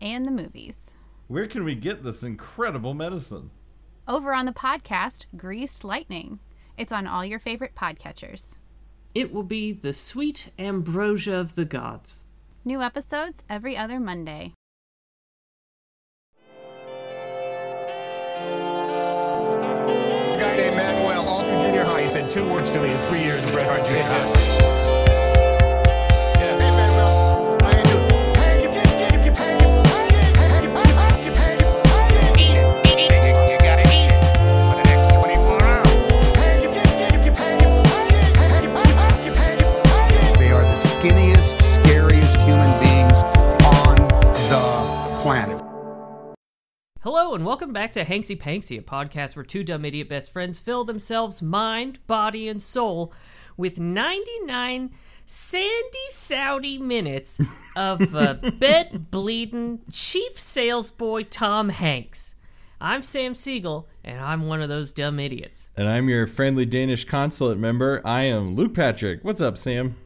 and the movies. Where can we get this incredible medicine? Over on the podcast, Greased Lightning. It's on all your favorite podcatchers. It will be the sweet ambrosia of the gods. New episodes every other Monday. A guy named Manuel, Alton Junior High. He said two words to me in three years of Bret Hart Junior High. Hello, and welcome back to Hanksy Panksy, a podcast where two dumb idiot best friends fill themselves mind, body, and soul with 99 sandy, Saudi minutes of uh, bed bleeding chief salesboy Tom Hanks. I'm Sam Siegel, and I'm one of those dumb idiots. And I'm your friendly Danish consulate member. I am Luke Patrick. What's up, Sam?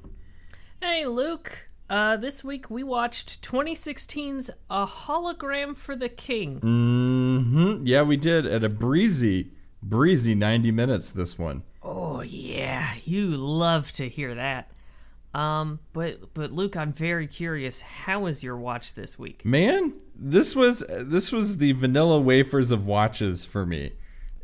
Hey, Luke. Uh, this week we watched 2016's A Hologram for the King. Mm-hmm. Yeah, we did at a breezy, breezy 90 minutes. This one. Oh yeah, you love to hear that. Um, but but Luke, I'm very curious. How was your watch this week? Man, this was this was the vanilla wafers of watches for me,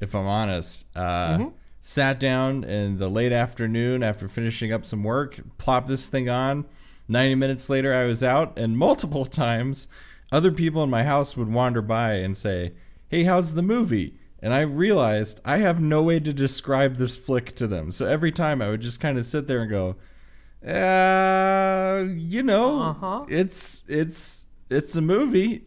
if I'm honest. Uh, Sat down in the late afternoon after finishing up some work, plopped this thing on. 90 minutes later, I was out, and multiple times, other people in my house would wander by and say, Hey, how's the movie? And I realized I have no way to describe this flick to them. So every time I would just kind of sit there and go, uh, you know, Uh-huh. it's it's it's a movie.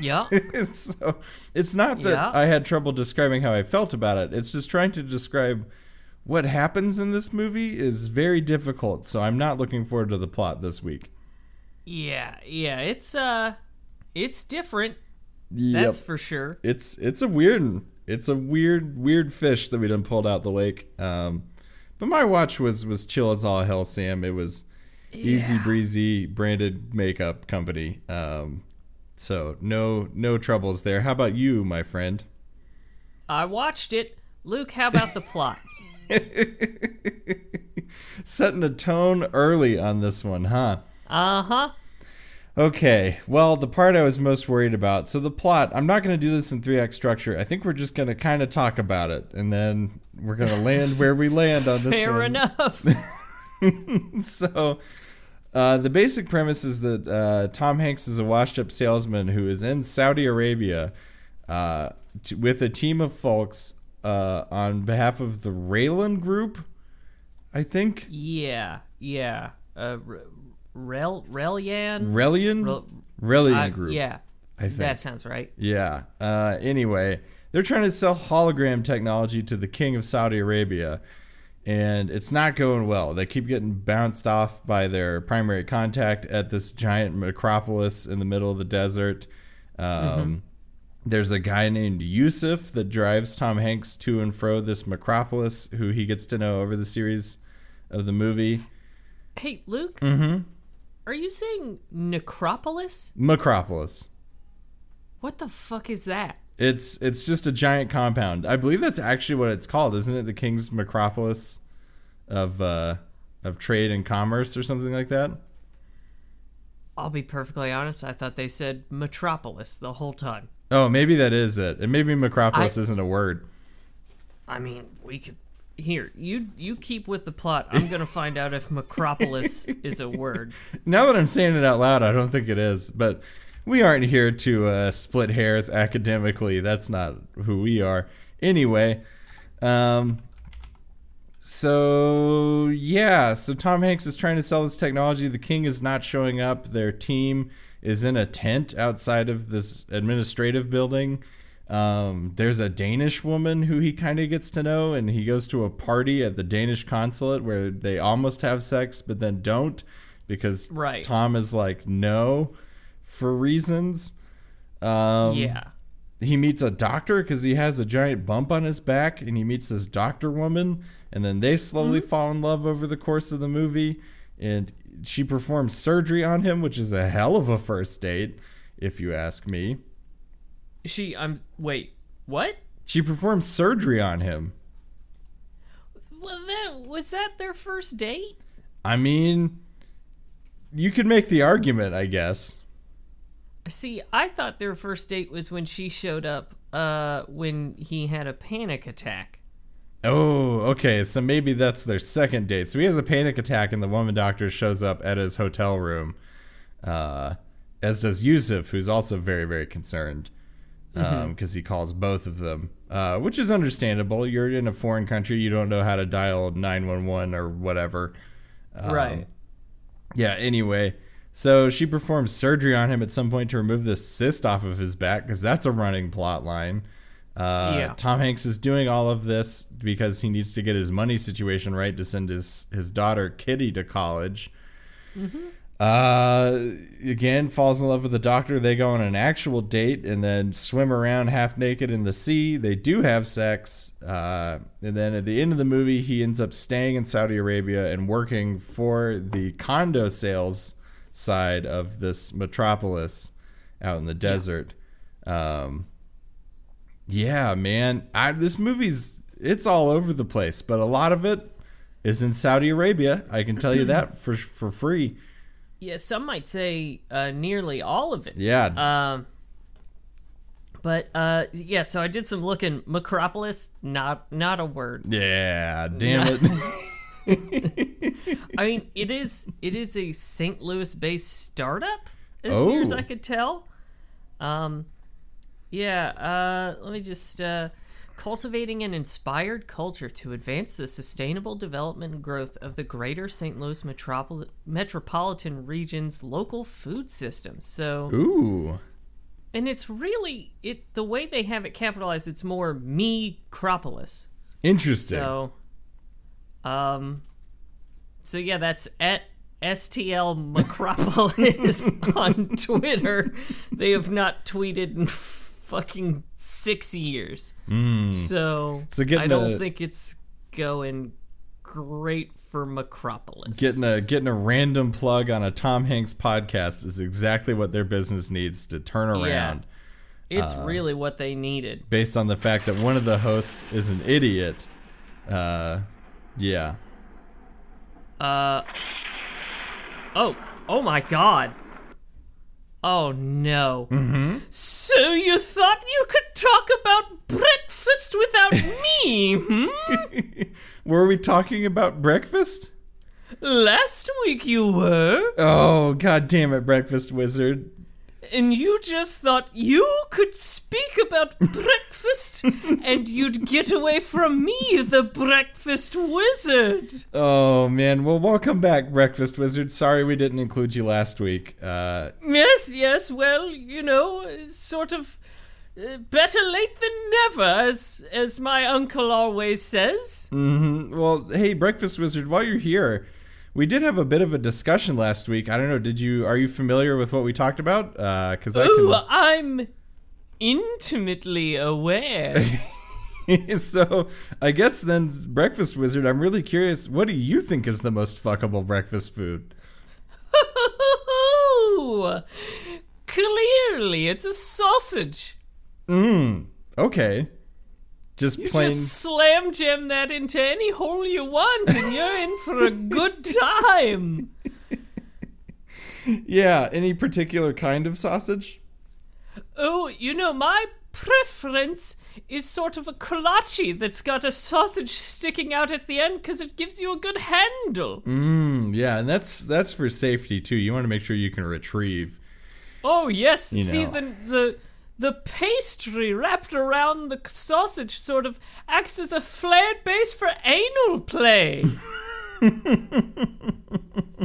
Yeah. so it's not that Yeah. I had trouble describing how I felt about it. It's just trying to describe what happens in this movie is very difficult. So I'm not looking forward to the plot this week. yeah, yeah. It's uh, it's different. Yep. That's for sure. it's it's a weird. It's a weird weird fish that we done pulled out the lake. Um, but my watch was was chill as all hell, Sam. It was easy breezy branded makeup company. Um, so no no troubles there. How about you, my friend? I watched it. Luke, how about the plot? Setting a tone early on this one, huh? Uh huh. Okay, well, the part I was most worried about. So the plot, I'm not going to do this in 3 act structure. I think we're just going to kind of talk about it and then we're going to land where we land on this Fair one. enough. so uh, the basic premise is that uh, Tom Hanks is a washed-up salesman who is in Saudi Arabia uh, t- with a team of folks uh, on behalf of the Raylan Group. I think yeah, yeah. Uh, Rel Relian. Relian Rel- Relian Group. Yeah, I think that sounds right. Yeah. Uh, anyway, they're trying to sell hologram technology to the king of Saudi Arabia, and it's not going well. They keep getting bounced off by their primary contact at this giant necropolis in the middle of the desert. Um, There's a guy named Yusuf that drives Tom Hanks to and fro this necropolis, who he gets to know over the series of the movie. Hey, Luke. Mm-hmm. Are you saying necropolis? Macropolis. What the fuck is that? It's it's just a giant compound. I believe that's actually what it's called, isn't it? The King's Macropolis of uh, of trade and commerce or something like that. I'll be perfectly honest. I thought they said metropolis the whole time. Oh, maybe that is it. And maybe Macropolis I- isn't a word. I mean, we could. Here, you you keep with the plot. I'm gonna find out if Macropolis is a word. Now that I'm saying it out loud, I don't think it is. But we aren't here to uh, split hairs academically. That's not who we are. Anyway, um, So yeah, so Tom Hanks is trying to sell this technology. The king is not showing up. Their team is in a tent outside of this administrative building. Um, there's a Danish woman who he kind of gets to know, and he goes to a party at the Danish consulate where they almost have sex, but then don't because Right. Tom is like no for reasons. Um, yeah. he meets a doctor because he has a giant bump on his back, and he meets this doctor woman, and then they slowly fall in love over the course of the movie. And she performs surgery on him, which is a hell of a first date, if you ask me. She. I'm. Wait. What? She performs surgery on him. Well, that was that their first date? I mean, you could make the argument, I guess. See, I thought their first date was when she showed up. Uh, when he had a panic attack. Oh, okay. So maybe that's their second date. So he has a panic attack, and the woman doctor shows up at his hotel room, uh, as does Yusuf, who's also very, very concerned because he calls both of them, uh, which is understandable. You're in a foreign country, you don't know how to dial 911 or whatever. right. Yeah, anyway. So she performs surgery on him at some point to remove the cyst off of his back because that's a running plot line. Uh, Yeah. Tom Hanks is doing all of this because he needs to get his money situation right to send his, his daughter Kitty to college. Uh, again, falls in love with the doctor. They go on an actual date and then swim around half naked in the sea. They do have sex. Uh, and then at the end of the movie, he ends up staying in Saudi Arabia and working for the condo sales side of this metropolis out in the desert. Um, yeah, man. I, this movie's it's all over the place, but a lot of it is in Saudi Arabia. I can tell you that for for free. Yeah, some might say uh, nearly all of it. Yeah. Um, but uh, yeah, so I did some looking. Macropolis, not not a word. yeah, damn it. I mean, it is it is a St. Louis based startup, as near as Oh. I could tell. Um, yeah. Uh, let me just uh, cultivating an inspired culture to advance the sustainable development and growth of the greater St. Louis metropol- metropolitan region's local food system. So. Ooh. And it's really it the way they have it capitalized. It's more me Cropolis. Interesting. So, um, so yeah, that's at STL Macropolis on Twitter. They have not tweeted in fucking six years. So, So getting I don't a- think it's going great for Macropolis. getting a getting a random plug on a Tom Hanks podcast is exactly what their business needs to turn around. It's uh, really what they needed. Based on the fact that one of the hosts is an idiot. Uh yeah. Uh oh, oh my god. Oh no. Mm-hmm. So you thought you could talk about breakfast without me, hmm? Were we talking about breakfast? Last week you were, Oh god damn it, breakfast wizard. And you just thought you could speak about breakfast and you'd get away from me, the breakfast wizard. Oh man, well welcome back, breakfast wizard. Sorry we didn't include you last week. Uh Yes, yes, well, you know, sort of uh, better late than never, as as my uncle always says. Well, hey, Breakfast Wizard, while you're here, we did have a bit of a discussion last week. I don't know, did you are you familiar with what we talked about? Uh cuz I Ooh, can I'm intimately aware. So, I guess then Breakfast Wizard, I'm really curious, what do you think is the most fuckable breakfast food? Clearly, it's a sausage. Mmm. Okay. Just You plain just slam jam that into any hole you want, and you're in for a good time. Yeah, any particular kind of sausage? Oh, you know, my preference is sort of a kolache that's got a sausage sticking out at the end because it gives you a good handle. Mm, yeah, and that's that's for safety too. You want to make sure you can retrieve. Oh yes, You see the the the pastry wrapped around the sausage sort of acts as a flared base for anal play.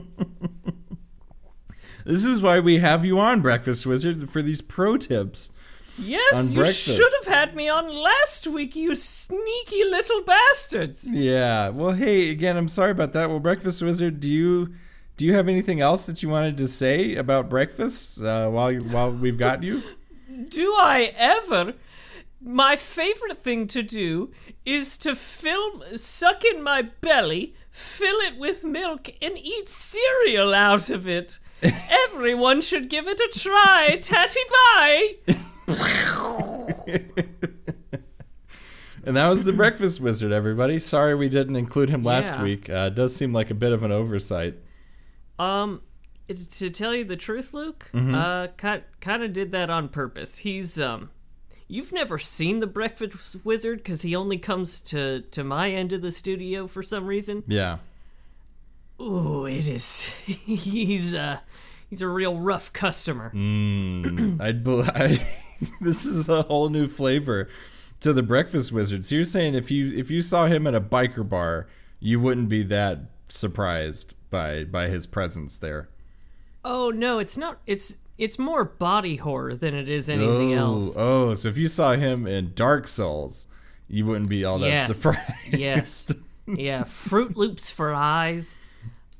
This is why we have you on Breakfast Wizard for these pro tips. Yes, you breakfast. should have had me on last week, you sneaky little bastards. Yeah. Well, hey, again, I'm sorry about that. Well, Breakfast Wizard, do you do you have anything else that you wanted to say about breakfast uh, while you, while we've got you? Do I ever? My favorite thing to do is to fill, suck in my belly, fill it with milk, and eat cereal out of it. Everyone should give it a try. Tatty bye. And that was the Breakfast Wizard, everybody. Sorry we didn't include him last Yeah. week. Uh, it does seem like a bit of an oversight. Um, to tell you the truth, Luke, Mm-hmm. uh, kind kind of did that on purpose. He's um, you've never seen the Breakfast Wizard because he only comes to to my end of the studio for some reason. Yeah. Ooh, it is. he's uh, he's a real rough customer. Mm. I'd bel I, this is a whole new flavor to the Breakfast Wizard. So you're saying if you if you saw him at a biker bar, you wouldn't be that surprised by by his presence there. Oh no, it's not. It's it's more body horror than it is anything oh, else. oh, so if you saw him in Dark Souls, you wouldn't be all that yes. surprised. yes. Yeah. Froot Loops for eyes.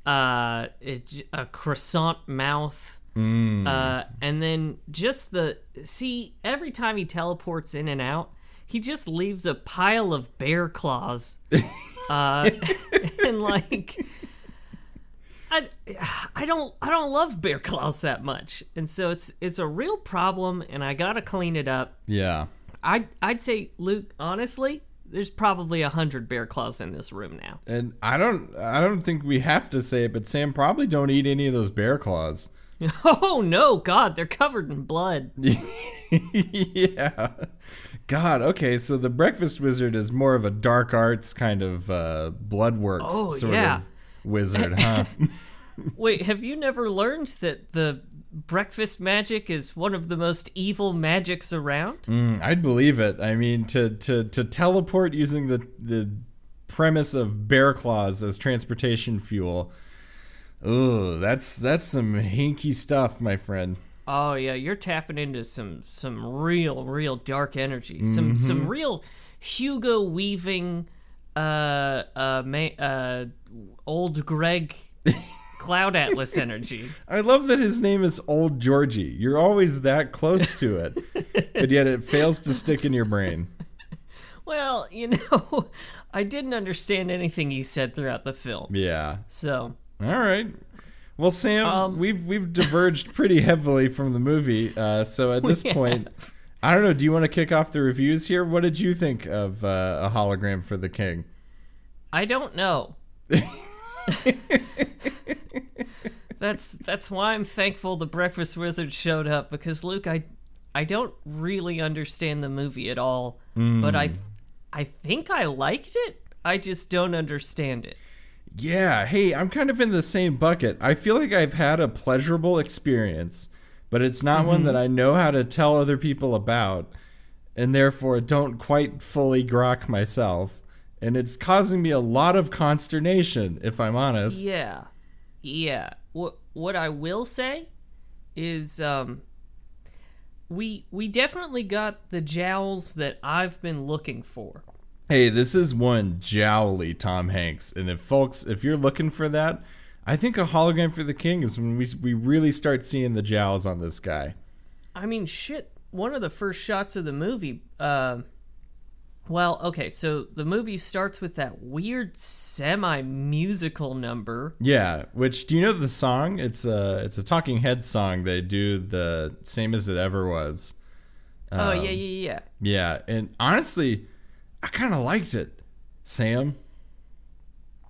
Uh, it, a croissant mouth. Mm. Uh, and then just the see every time he teleports in and out, he just leaves a pile of bear claws. uh, and like. I, I don't I don't love bear claws that much, and so it's it's a real problem, and I gotta clean it up. Yeah. I'd I'd say Luke, honestly, there's probably a hundred bear claws in this room now. And I don't I don't think we have to say it, but Sam probably don't eat any of those bear claws. Oh no, God, they're covered in blood. yeah. God, okay, so the Breakfast Wizard is more of a dark arts kind of uh, blood works Oh, sort yeah. of wizard, huh? Wait, have you never learned that the breakfast magic is one of the most evil magics around? Mm, I'd believe it. I mean, to, to, to teleport using the, the premise of bear claws as transportation fuel. Ooh, that's that's some hinky stuff, my friend. Oh yeah, you're tapping into some some real real dark energy. Some some real Hugo Weaving uh uh ma- uh old Greg Cloud Atlas energy. I love that his name is Old Georgie. You're always that close to it, but yet it fails to stick in your brain. Well, you know, I didn't understand anything he said throughout the film. Yeah. So, All right. Well, Sam, Um, we've we've diverged pretty heavily from the movie. Uh, so at this point, I don't know. Do you want to kick off the reviews here? What did you think of uh, a hologram for the king? I don't know. that's that's why I'm thankful the Breakfast Wizard showed up because Luke, I I don't really understand the movie at all, but I hmm. I think I liked it. I just don't understand it. Yeah. Hey, I'm kind of in the same bucket. I feel like I've had a pleasurable experience, but it's not one mm-hmm. that I know how to tell other people about, and therefore don't quite fully grok myself. And it's causing me a lot of consternation, if I'm honest. Yeah. Yeah. What what I will say is um we we definitely got the jowls that I've been looking for. Hey, this is one jowly Tom Hanks, and if folks, if you're looking for that, I think a hologram for the king is when we we really start seeing the jowls on this guy. I mean, shit. One of the first shots of the movie. Uh, well, okay, so the movie starts with that weird semi-musical number. Yeah, which do you know the song? It's a it's a Talking Heads song. They do the same as it ever was. oh yeah, um, yeah, yeah. Yeah, and honestly, I kind of liked it, Sam.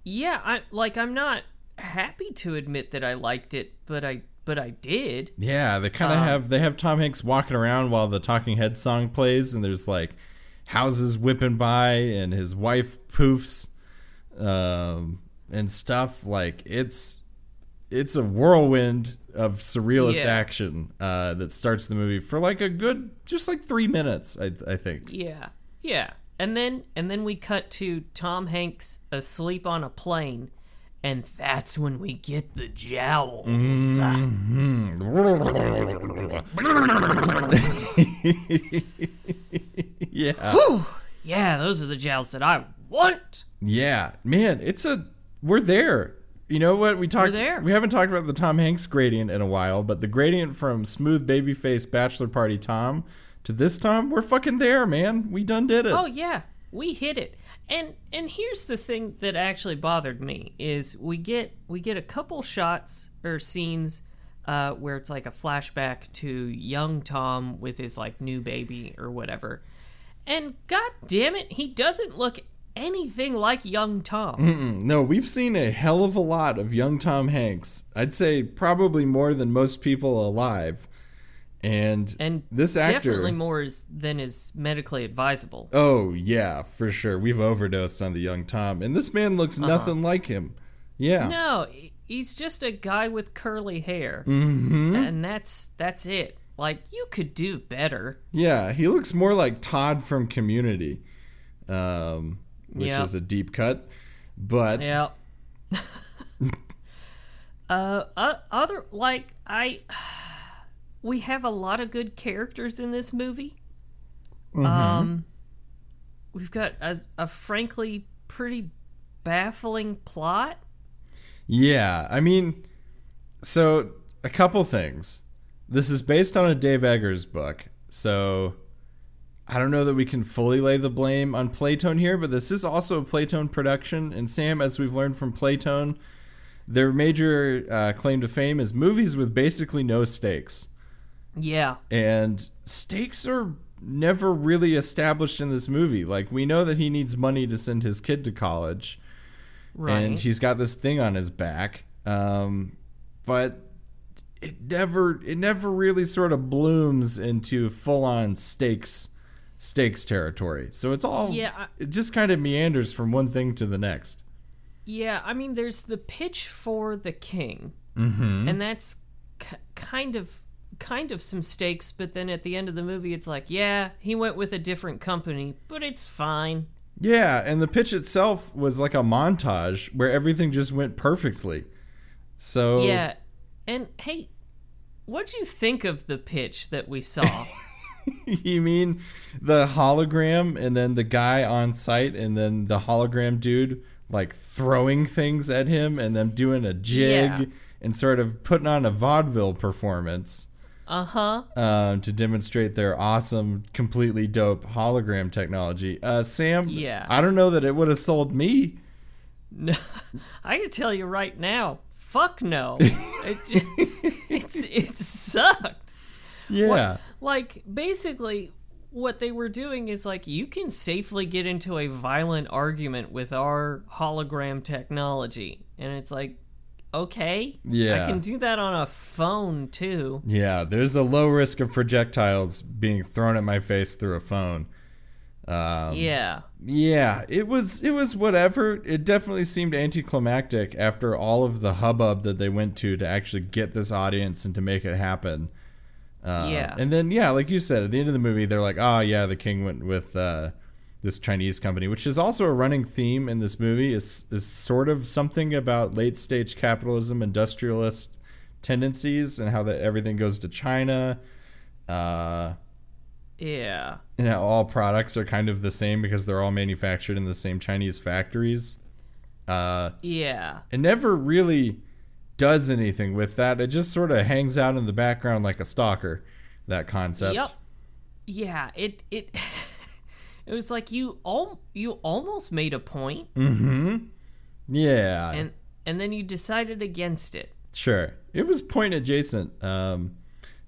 Yeah, I like. I'm not happy to admit that I liked it, but I but I did. Yeah, they kind of um, have they have Tom Hanks walking around while the Talking Heads song plays, and there's like houses whipping by, and his wife poofs, um, and stuff. Like it's it's a whirlwind of surrealist Yeah. action uh, that starts the movie for like a good, just like three minutes. I, I think. Yeah, yeah, and then and then we cut to Tom Hanks asleep on a plane, and that's when we get the jowls. Yeah. Yeah, those are the jowls that I want. Yeah, man, it's a we're there. You know what we talked? there. We haven't talked about the Tom Hanks gradient in a while, but the gradient from smooth babyface bachelor party Tom to this Tom, we're fucking there, man. We done did it. Oh yeah, we hit it. And and here's the thing that actually bothered me is we get we get a couple shots or scenes uh, where it's like a flashback to young Tom with his like new baby or whatever. And god damn it, he doesn't look anything like young Tom. No, we've seen a hell of a lot of young Tom Hanks. I'd say probably more than most people alive. And And this actor definitely more is, than is medically advisable. Oh yeah, for sure. We've overdosed on the young Tom, and this man looks nothing like him. Yeah. No, he's just a guy with curly hair, mm-hmm. and that's that's it. Like you could do better. Yeah, he looks more like Todd from Community, um, which Yeah. is a deep cut. But Yeah. uh, other like I, we have a lot of good characters in this movie. Um, we've got a, a frankly pretty baffling plot. yeah, I mean, so a couple things. This is based on a Dave Eggers book, so I don't know that we can fully lay the blame on Playtone here, but this is also a Playtone production. And Sam, as we've learned from Playtone, their major uh, claim to fame is movies with basically no stakes. Yeah. and stakes are never really established in this movie. Like we know that he needs money to send his kid to college, Right. and he's got this thing on his back. Um, but it never it never really sort of blooms into full on stakes stakes territory. So it's all Yeah, I- it just kind of meanders from one thing to the next. Yeah, I mean, there's the pitch for the king, Mm-hmm. and that's k- kind of kind of some stakes. But then at the end of the movie, it's like, yeah, he went with a different company, but it's fine. Yeah, and the pitch itself was like a montage where everything just went perfectly. So Yeah, and hey, what'd you think of the pitch that we saw? you mean the hologram and then the guy on site and then the hologram dude like throwing things at him and them doing a jig Yeah. and sort of putting on a vaudeville performance uh huh. um, to demonstrate their awesome, completely dope hologram technology. Uh, Sam, Yeah. I don't know that it would have sold me. No, I can tell you right now, fuck no. it, ju- it's it sucked. Yeah. like basically what they were doing is like you can safely get into a violent argument with our hologram technology and it's like okay Yeah. i can do that on a phone too Yeah, there's a low risk of projectiles being thrown at my face through a phone. Um, yeah Yeah, it was it was whatever. It definitely seemed anticlimactic after all of the hubbub that they went to to actually get this audience and to make it happen. Uh, Yeah. and then yeah, like you said, at the end of the movie, they're like, "Oh yeah, the king went with uh, this Chinese company," which is also a running theme in this movie. is is sort of something about late stage capitalism, industrialist tendencies, and how that everything goes to China. Uh, yeah and how all products are kind of the same because they're all manufactured in the same Chinese factories. Uh, yeah it never really does anything with that. It just sort of hangs out in the background like a stalker. That concept. yep yeah it it it was like you all you almost made a point Mm-hmm. Yeah. and and then you decided against it Sure. It was point adjacent. Um,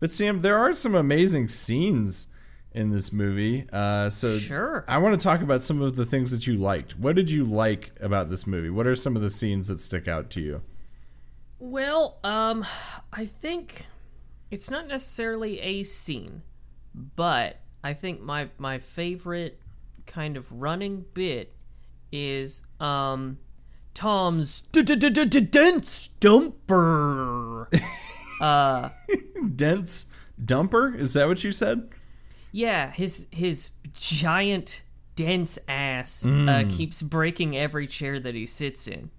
but Sam, there are some amazing scenes in this movie. Uh, so Sure. I want to talk about some of the things that you liked. What did you like about this movie? What are some of the scenes that stick out to you? Well, um, I think it's not necessarily a scene, but I think my my favorite kind of running bit is um Tom's d- d- d- d- d- dent stumper. Dense dumper? Is that what you said? Yeah, his his giant dense ass Mm. uh, keeps breaking every chair that he sits in.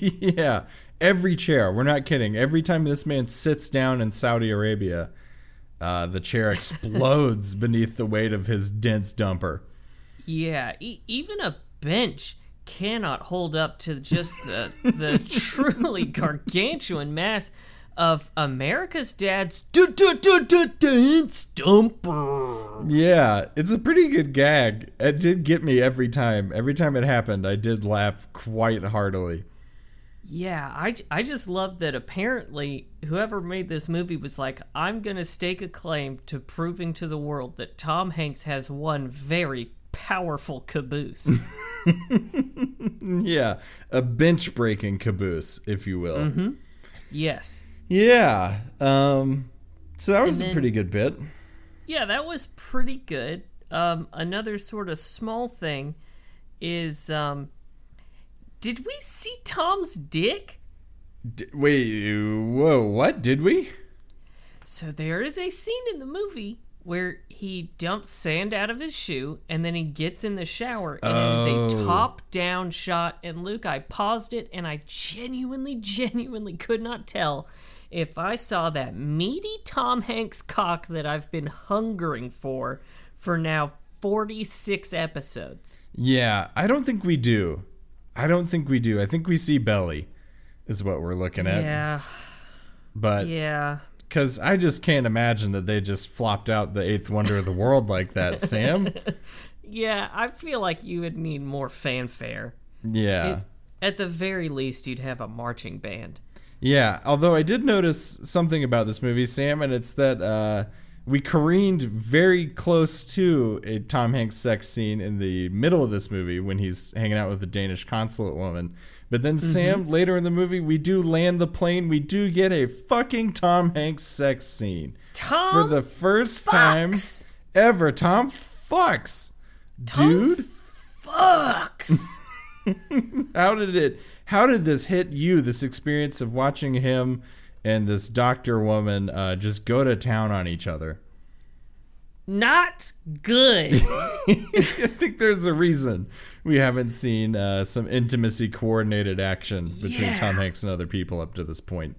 yeah. Every chair. We're not kidding. Every time this man sits down in Saudi Arabia, uh, the chair explodes beneath the weight of his dense dumper. Yeah, e- even a bench cannot hold up to just the the truly gargantuan mass of America's dad's dance dumper. Yeah, it's a pretty good gag. It did get me every time. Every time it happened, I did laugh quite heartily. Yeah, I, I just love that apparently whoever made this movie was like, I'm going to stake a claim to proving to the world that Tom Hanks has one very powerful caboose. Yeah, a bench breaking caboose, if you will. Mm-hmm. yes. Yeah. Um so that was And a pretty good bit. Yeah, that was pretty good. Um, another sort of small thing is um, did we see Tom's dick? D- wait, whoa, what? Did we? So there is a scene in the movie where he dumps sand out of his shoe and then he gets in the shower and it is a top down shot and Luke I paused it and I genuinely genuinely could not tell if I saw that meaty Tom Hanks cock that I've been hungering for for now 46 episodes. Yeah, I don't think we do. I don't think we do. I think we see belly is what we're looking at. Yeah. But Yeah. cuz I just can't imagine that they just flopped out the eighth wonder of the world like that, Sam. Yeah, I feel like you would need more fanfare. Yeah. At the very least, you'd have a marching band. Yeah, although I did notice something about this movie, Sam, and it's that uh, we careened very close to a Tom Hanks sex scene in the middle of this movie when he's hanging out with the Danish consulate woman. But then, Sam, later in the movie, we do land the plane. We do get a fucking Tom Hanks sex scene. Tom For the first time ever. Tom fucks. Dude, fucks. how did it how did this hit you this experience of watching him and this doctor woman uh, just go to town on each other Not good. i think there's a reason we haven't seen uh, some intimacy coordinated action between Yeah. tom hanks and other people up to this point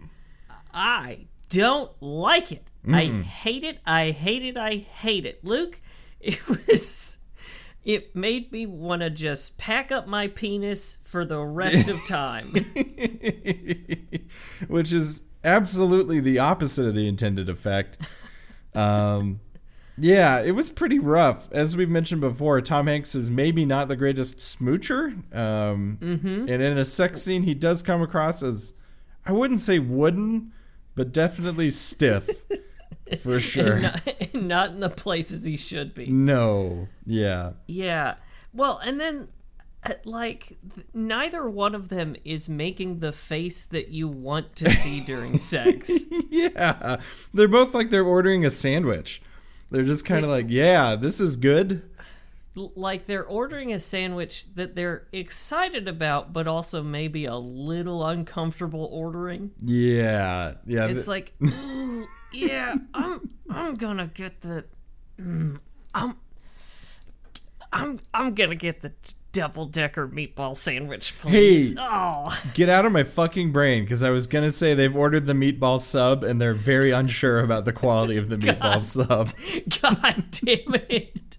I don't like it. I hate it. I hate it. I hate it. Luke, it was. It made me want to just pack up my penis for the rest of time. which is absolutely the opposite of the intended effect. Um, yeah, it was pretty rough. As we've mentioned before, Tom Hanks is maybe not the greatest smoocher. Um, And in a sex scene, he does come across as, I wouldn't say wooden, but definitely stiff. For sure. not, not in the places he should be. No. Yeah. Yeah. Well, and then uh, like th- neither one of them is making the face that you want to see during sex. Yeah. They're both like they're ordering a sandwich. They're just kind of like, yeah, this is good. Like they're ordering a sandwich that they're excited about but also maybe a little uncomfortable ordering. Yeah. Yeah. It's like, "Ooh, yeah, I'm I'm to get the mm, I'm I'm I'm to get the double decker meatball sandwich, please. Hey. Oh. Get out of my fucking brain because I was gonna say they've ordered the meatball sub and they're very unsure about the quality of the meatball sub. God damn it.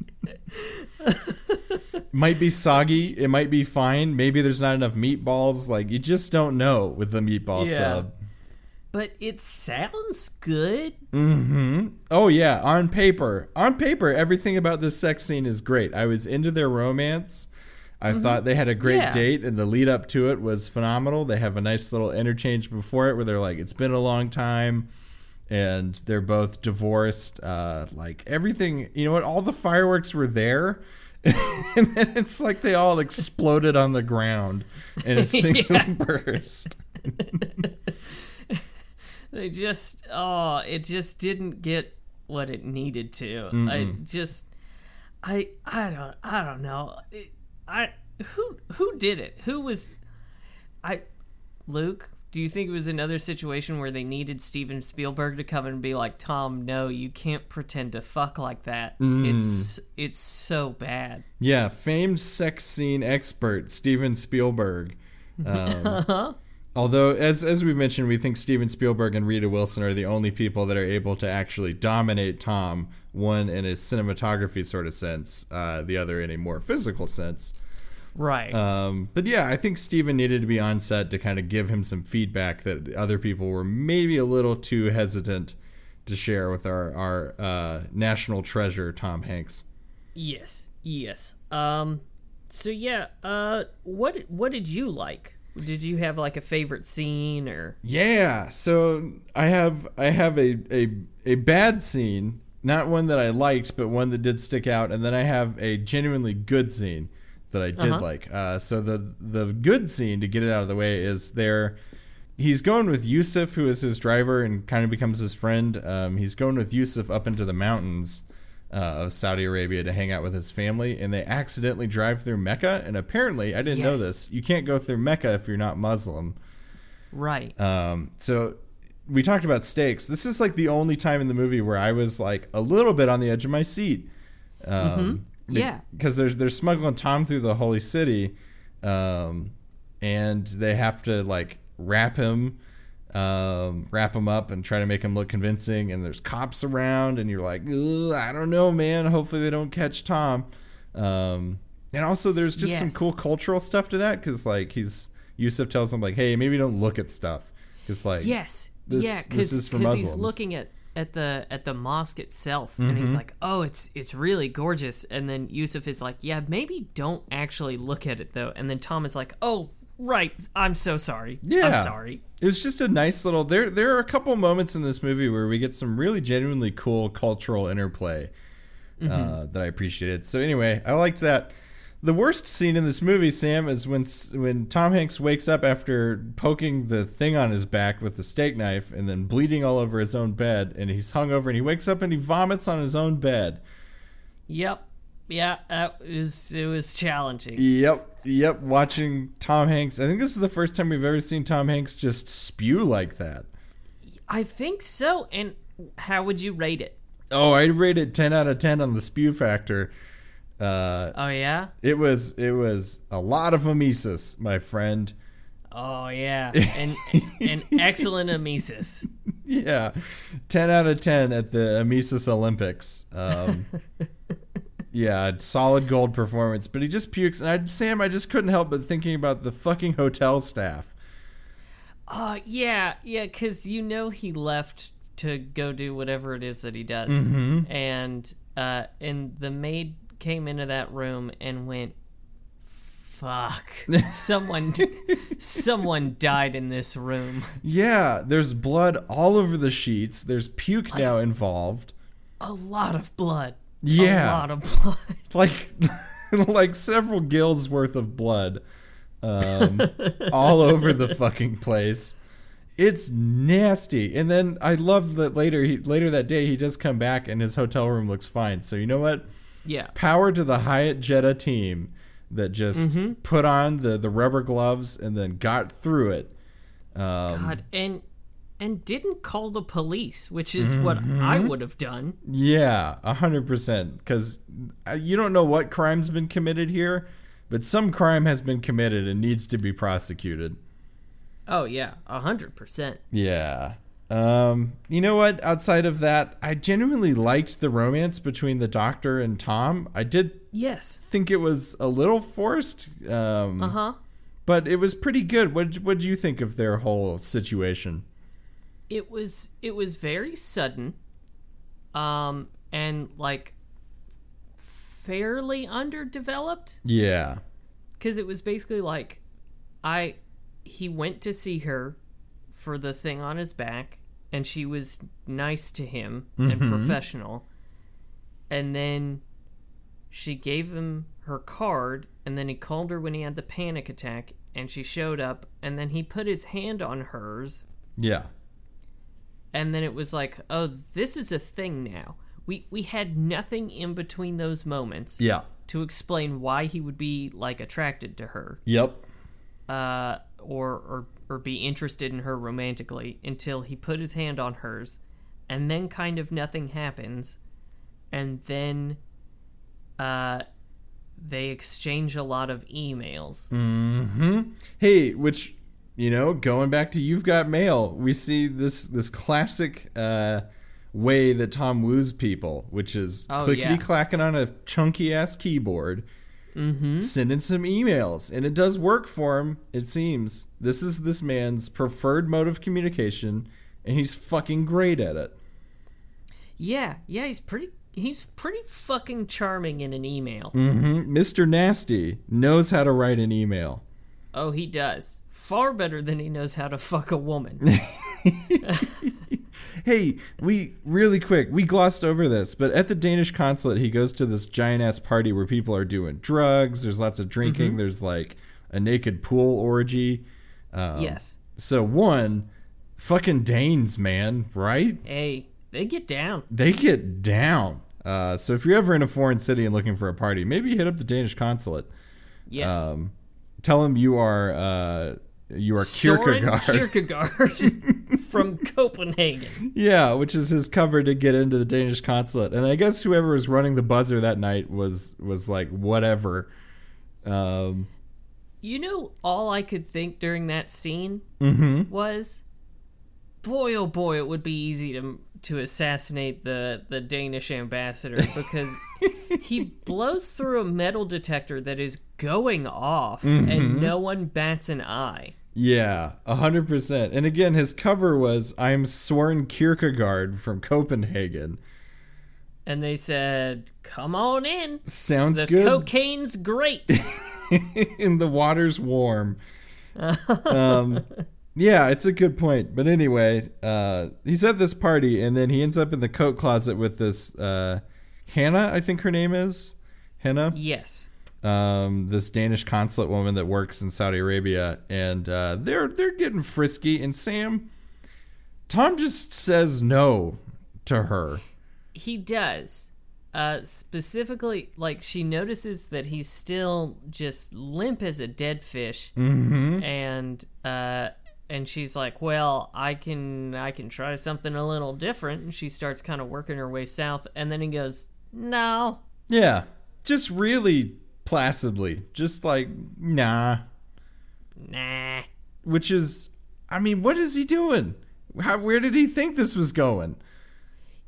Might be soggy, it might be fine. Maybe there's not enough meatballs. Like you just don't know with the meatball Yeah. sub. But it sounds good. Mm-hmm. Oh yeah, on paper, on paper, everything about this sex scene is great. I was into their romance. I thought they had a great Yeah. date, and the lead up to it was phenomenal. They have a nice little interchange before it, where they're like, "It's been a long time," and they're both divorced. Uh, like everything, you know what? All the fireworks were there, and then it's like they all exploded on the ground in a single burst. They just oh, it just didn't get what it needed to. I mm-hmm. just I I don't I don't know. I who who did it? Who was I Luke, do you think it was another situation where they needed Steven Spielberg to come and be like, Tom, no, you can't pretend to fuck like that. Mm. It's it's so bad. Yeah, famed sex scene expert Steven Spielberg. Um, uh-huh. Although, as as we mentioned, we think Steven Spielberg and Rita Wilson are the only people that are able to actually dominate Tom. One in a cinematography sort of sense, uh, the other in a more physical sense. Right. Um, but yeah, I think Steven needed to be on set to kind of give him some feedback that other people were maybe a little too hesitant to share with our our uh, national treasure, Tom Hanks. yes. Yes. Um so yeah, uh what what did you like? Did you have like a favorite scene or Yeah, so I have I have a, a a bad scene, not one that I liked, but one that did stick out, and then I have a genuinely good scene that I did like. Uh, so the the good scene to get it out of the way is there. He's going with Yusuf, who is his driver and kind of becomes his friend. Um, he's going with Yusuf up into the mountains uh, of Saudi Arabia to hang out with his family, and they accidentally drive through Mecca. And apparently, I didn't know this. You can't go through Mecca if you're not Muslim. Right. Um, so we talked about stakes. This is like the only time in the movie where I was like a little bit on the edge of my seat. Um, be- Yeah. because they're they're smuggling Tom through the holy city, um, and they have to like wrap him, um, wrap him up and try to make him look convincing. And there's cops around, and you're like, I don't know, man. Hopefully they don't catch Tom. Um, and also there's just some cool cultural stuff to that because like he's Yusuf tells him like, hey, maybe don't look at stuff because like Yes. this- yeah, because is for he's looking at at the at the mosque itself, and Mm-hmm. he's like, "Oh, it's it's really gorgeous." And then Yusuf is like, "Yeah, maybe don't actually look at it though." And then Tom is like, "Oh, right, I'm so sorry. Yeah. I'm sorry." it was just a nice little there there are a couple moments in this movie where we get some really genuinely cool cultural interplay uh, that I appreciated. So anyway, I liked that. The worst scene in this movie, Sam, is when when Tom Hanks wakes up after poking the thing on his back with the steak knife and then bleeding all over his own bed, and he's hungover and he wakes up and he vomits on his own bed. Yep. Yeah, that was it was challenging. Yep, yep. Watching Tom Hanks, I think this is the first time we've ever seen Tom Hanks just spew like that. I think so. And how would you rate it? Oh, I'd rate it ten out of ten on the spew factor. Uh, Oh yeah. it was it was a lot of emesis, my friend. Oh yeah. And an excellent emesis. Yeah, ten out of ten at the emesis Olympics. Um, yeah, solid gold performance. But he just pukes, and I, Sam, I just couldn't help but thinking about the fucking hotel staff. Uh, yeah, yeah, because you know he left to go do whatever it is that he does, Mm-hmm. and uh, and the maid came into that room and went, "Fuck, someone, someone died in this room." Yeah, there's blood all over the sheets. There's puke now involved. A lot of blood. Yeah. a lot of blood. like like several gills worth of blood um, all over the fucking place. It's nasty. And then I love that later he, later that day he does come back and his hotel room looks fine. So you know what? Yeah, Power to the Hyatt Jeddah team that just put on the the rubber gloves and then got through it. Um, God, and and didn't call the police, which is what I Mm-hmm. would have done. Yeah, a hundred percent. Because you don't know what crime's been committed here, but some crime has been committed and needs to be prosecuted. Oh yeah, a hundred percent. Yeah. Um, you know what? Outside of that, I genuinely liked the romance between the doctor and Tom. I did Yes. think it was a little forced, um, Uh huh. but it was pretty good. What What do you think of their whole situation? It was it was very sudden um and like fairly underdeveloped Yeah. because it was basically like i he went to see her for the thing on his back and she was nice to him and professional and then she gave him her card and then he called her when he had the panic attack and she showed up and then he put his hand on hers Yeah. And then it was like, oh, this is a thing now. We we had nothing in between those moments Yeah. to explain why he would be like attracted to her, Yep. uh, or or or be interested in her romantically until he put his hand on hers, and then kind of nothing happens, and then uh, they exchange a lot of emails. Hmm. Hey, which you know, going back to you've got mail, we see this this classic uh, way that Tom woos people, which is Oh, clickety yeah. clacking on a chunky ass keyboard, sending some emails, and it does work for him. It seems this is this man's preferred mode of communication, and he's fucking great at it. Yeah, yeah, he's pretty. He's pretty fucking charming in an email. Mr. Nasty knows how to write an email. Oh, he does. Far better than he knows how to fuck a woman. Hey, we really quick, we glossed over this, but at the Danish consulate, he goes to this giant ass party where people are doing drugs. There's lots of drinking. There's like a naked pool orgy. yes. So one, fucking Danes, man, right? Hey, they get down. They get down. Uh, so if you're ever in a foreign city and looking for a party, maybe hit up the Danish consulate. Yes. Um, tell them you are uh, you are Kierkegaard. Kierkegaard from Copenhagen. Yeah, which is his cover to get into the Danish consulate. And I guess whoever was running the buzzer that night was was like whatever. Um, You know, all I could think during that scene Mm-hmm. was, boy, oh boy, it would be easy to to assassinate the the Danish ambassador because he blows through a metal detector that is going off Mm-hmm. and no one bats an eye. Yeah, a hundred percent. And again, his cover was "I'm Søren Kierkegaard from Copenhagen." And they said, "Come on in. Sounds The good. cocaine's great." and the water's warm. um, yeah, it's a good point. But anyway, uh, he's at this party, and then he ends up in the coat closet with this uh, Hannah, I think her name is Hannah. yes. Um, this Danish consulate woman that works in Saudi Arabia, and uh, they're they're getting frisky. And Sam, Tom just says no to her. He does. Uh, specifically, like she notices that he's still just limp as a dead fish, Mm-hmm. and uh, and she's like, "Well, I can I can try something a little different." And she starts kind of working her way south, and then he goes, "No, Yeah, just really placidly, just like nah. nah." Which is, I mean, what is he doing? How where did he think this was going?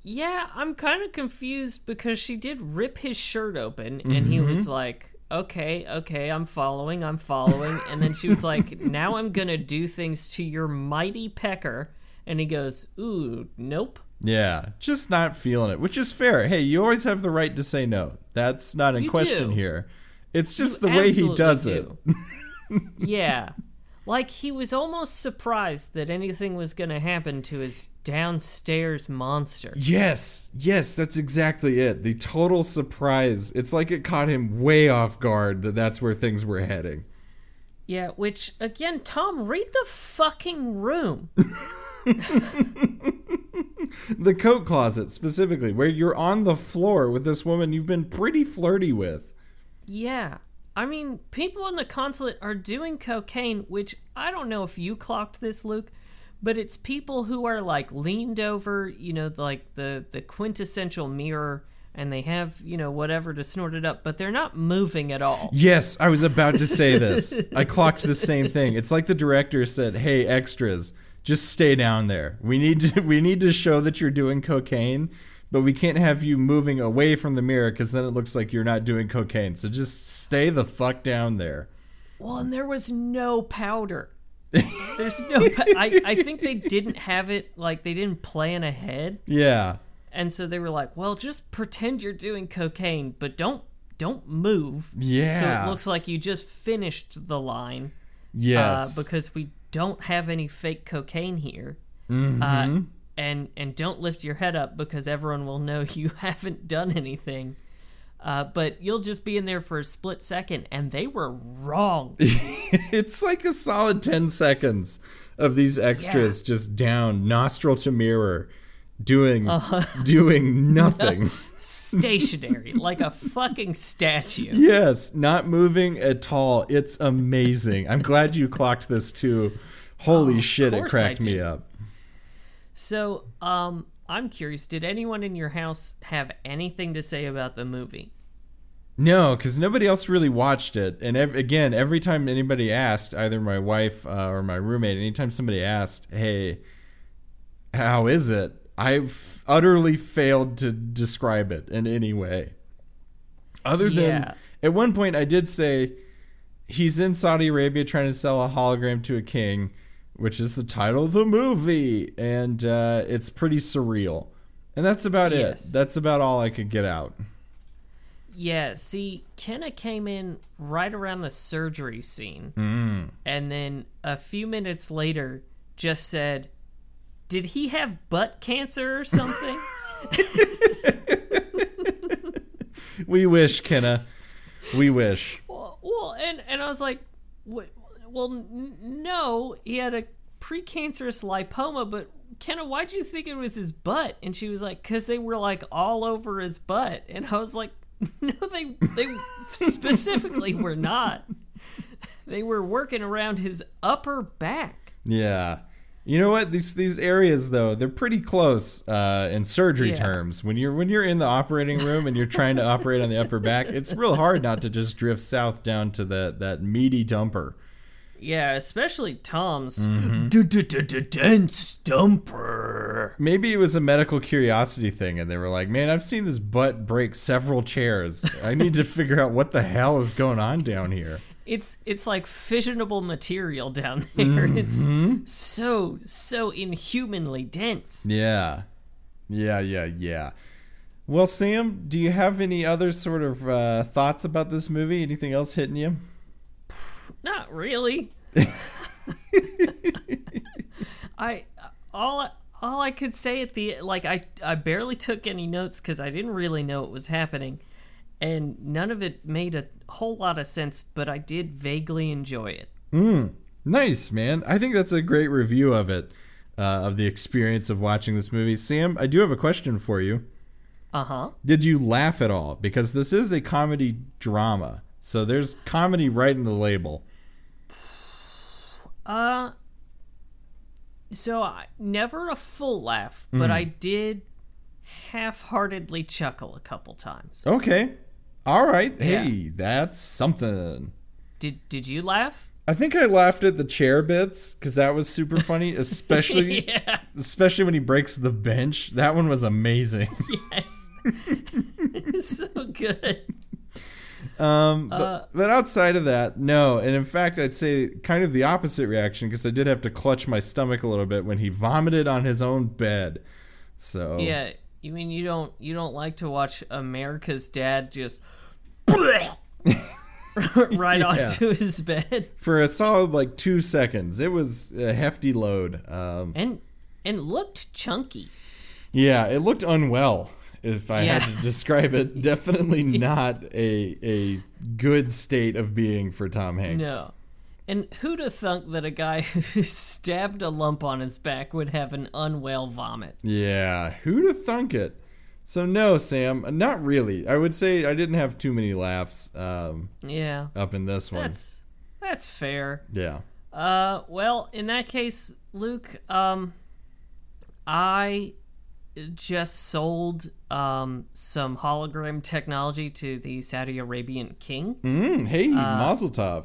Yeah, I'm kind of confused because she did rip his shirt open and he mm-hmm. was like, okay, okay, I'm following, I'm following. and then she was like, now I'm going to do things to your mighty pecker. And he goes, ooh, nope. Yeah, just not feeling it, which is fair. Hey, you always have the right to say no. That's not in You question do. here. It's just You the way he does it. yeah. Like he was almost surprised that anything was going to happen to his downstairs monster. Yes, yes, that's exactly it. The total surprise. It's like it caught him way off guard that that's where things were heading. Yeah, which, again, Tom, read the fucking room. The coat closet, specifically, where you're on the floor with this woman you've been pretty flirty with. Yeah. I mean, people in the consulate are doing cocaine, which I don't know if you clocked this, Luke, but it's people who are like leaned over, you know, like the the quintessential mirror and they have, you know, whatever to snort it up, but they're not moving at all. Yes, I was about to say this. I clocked the same thing. It's like the director said, "Hey, extras, just stay down there. We need to we need to show that you're doing cocaine, but we can't have you moving away from the mirror cuz then it looks like you're not doing cocaine. So just stay the fuck down there." Well, and there was no powder. There's no I I think they didn't have it like they didn't plan ahead. Yeah. And so they were like, "Well, just pretend you're doing cocaine, but don't don't move." Yeah. So it looks like you just finished the line Yes. uh, because we don't have any fake cocaine here. Mm-hmm. Uh, and and don't lift your head up because everyone will know you haven't done anything. Uh, but you'll just be in there for a split second, and they were wrong. it's like a solid 10 seconds of these extras just down nostril to mirror doing Uh-huh. doing nothing. Stationary, like a fucking statue. yes, not moving at all. It's amazing. I'm glad you clocked this too. Holy shit, it cracked me up. So, um, I'm curious. Did anyone in your house have anything to say about the movie? No, because nobody else really watched it. And ev- again, every time anybody asked, either my wife uh, or my roommate, anytime somebody asked, "Hey, how is it?" I've utterly failed to describe it in any way. Other than Yeah. at one point, I did say he's in Saudi Arabia trying to sell a hologram to a king, which is the title of the movie, and uh, it's pretty surreal. And that's about Yes. it. That's about all I could get out. Yeah, see, Kenna came in right around the surgery scene. Mm. And then a few minutes later just said, Did he have butt cancer or something? We wish, Kenna. We wish. well, well, and, and I was like, "Wh- Well, n- no, he had a precancerous lipoma, but Kenna, why'd you think it was his butt? And she was like, Because they were like all over his butt. And I was like, No, they, they specifically were not. They were working around his upper back. Yeah. You know what? These these areas though, they're pretty close uh, in surgery Yeah. terms. When you're when you're in the operating room and you're trying to operate on the upper back, it's real hard not to just drift south down to that that meaty dumper. Yeah, especially Tom's Mm-hmm. dense stumper. Maybe it was a medical curiosity thing, and they were like, "Man, I've seen this butt break several chairs. I need to figure out what the hell is going on down here." It's it's like fissionable material down there. Mm-hmm. It's so so inhumanly dense. Yeah. Yeah, yeah, yeah. Well, Sam, do you have any other sort of uh, thoughts about this movie? Anything else hitting you? Not really. I all I- all I could say at the like I I barely took any notes because I didn't really know what was happening, and none of it made a whole lot of sense. But I did vaguely enjoy it. Nice, man. I think that's a great review of it, uh, of the experience of watching this movie. Sam, I do have a question for you. Uh huh. Did you laugh at all? Because this is a comedy drama, so there's comedy right in the label. Uh, so I never a full laugh, but I did half-heartedly chuckle a couple times. Okay. All right. Yeah. Hey, that's something. Did Did you laugh? I think I laughed at the chair bits because that was super funny, especially yeah. especially when he breaks the bench. That one was amazing. Yes. so good. Um, but, Uh, but outside of that, no. And in fact, I'd say kind of the opposite reaction because I did have to clutch my stomach a little bit when he vomited on his own bed. So Yeah. You mean you don't you don't like to watch America's Dad just right onto his bed for a solid like two seconds, it was a hefty load. Um, and and looked chunky. yeah, it looked unwell. If I had to describe it, definitely not a a good state of being for Tom Hanks. No. And who'd have thunk that a guy who stabbed a lump on his back would have an unwell vomit? Yeah, who'd have thunk it? So no, Sam, not really. I would say I didn't have too many laughs um, Yeah. up in this one. That's that's fair. yeah. Uh well, in that case, Luke, um I just sold um some hologram technology to the Saudi Arabian king. Mm, hey, Mazel Tov.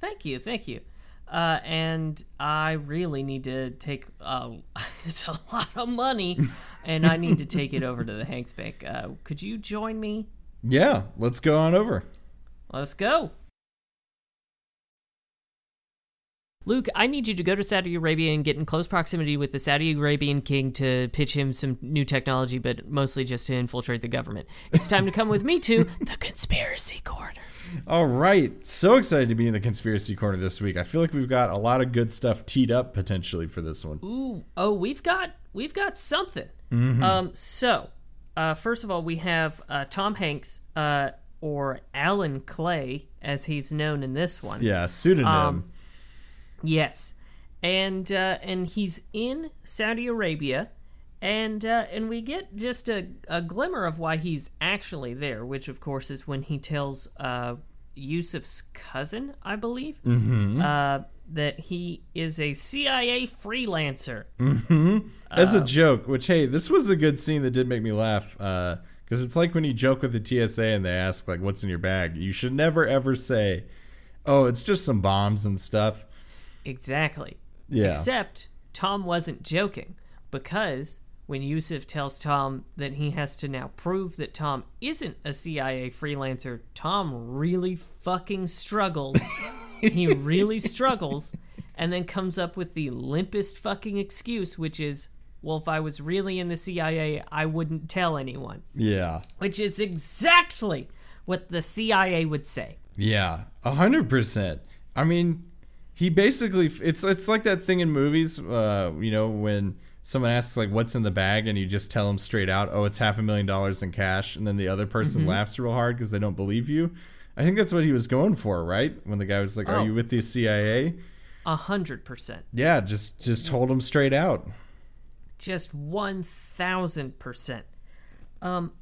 Thank you, thank you. Uh, and I really need to take. Uh, it's a lot of money, and I need to take it over to the Hanks Bank. Uh, could you join me? Yeah, let's go on over. Let's go. Luke, I need you to go to Saudi Arabia and get in close proximity with the Saudi Arabian king to pitch him some new technology, but mostly just to infiltrate the government. It's time to come with me to the conspiracy corner. All right, so excited to be in the conspiracy corner this week. I feel like we've got a lot of good stuff teed up potentially for this one. Ooh, oh, we've got we've got something. Um, so, uh, first of all, we have uh, Tom Hanks, uh, or Alan Clay, as he's known in this one. Yeah, pseudonym. Um, Yes, and uh, and he's in Saudi Arabia, and uh, and we get just a, a glimmer of why he's actually there, which of course is when he tells uh, Yusuf's cousin, I believe, uh, that he is a CIA freelancer. As a joke, which hey, this was a good scene that did make me laugh. Because it's like when you joke with the TSA and they ask like, "What's in your bag?" You should never ever say, "Oh, it's just some bombs and stuff." Exactly. Yeah. Except Tom wasn't joking because when Yusuf tells Tom that he has to now prove that Tom isn't a CIA freelancer, Tom really fucking struggles. he really struggles and then comes up with the limpest fucking excuse, which is, well, if I was really in the CIA, I wouldn't tell anyone. Yeah. Which is exactly what the CIA would say. Yeah, a hundred percent. I mean, he basically it's it's like that thing in movies, uh, you know, when someone asks like, "What's in the bag?" and you just tell them straight out, "Oh, it's half a million dollars in cash," and then the other person laughs real hard because they don't believe you. I think that's what he was going for, right? When the guy was like, "Are Oh. you with the CIA?" A hundred percent. Yeah, just just told him straight out. just 1000% um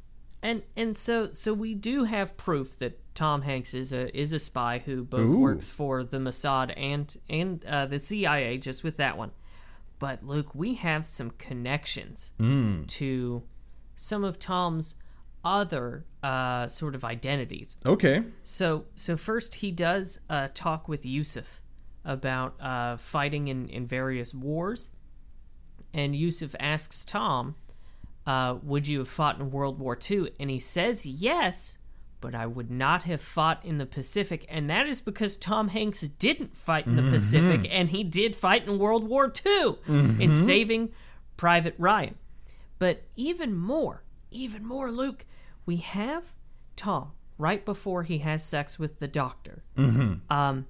and and so so we do have proof that Tom Hanks is a is a spy who both Ooh. works for the Mossad and and uh, the CIA just with that one but Luke we have some connections to some of Tom's other uh, sort of identities Okay. so so first he does uh, talk with Yusuf about uh, fighting in, in various wars, and Yusuf asks Tom, uh, "Would you have fought in World War II?" And he says yes, but I would not have fought in the Pacific, and that is because Tom Hanks didn't fight in the mm-hmm. Pacific, and he did fight in World War II in mm-hmm. Saving Private Ryan. But even more, even more, Luke, we have Tom right before he has sex with the doctor. Mm-hmm. Um,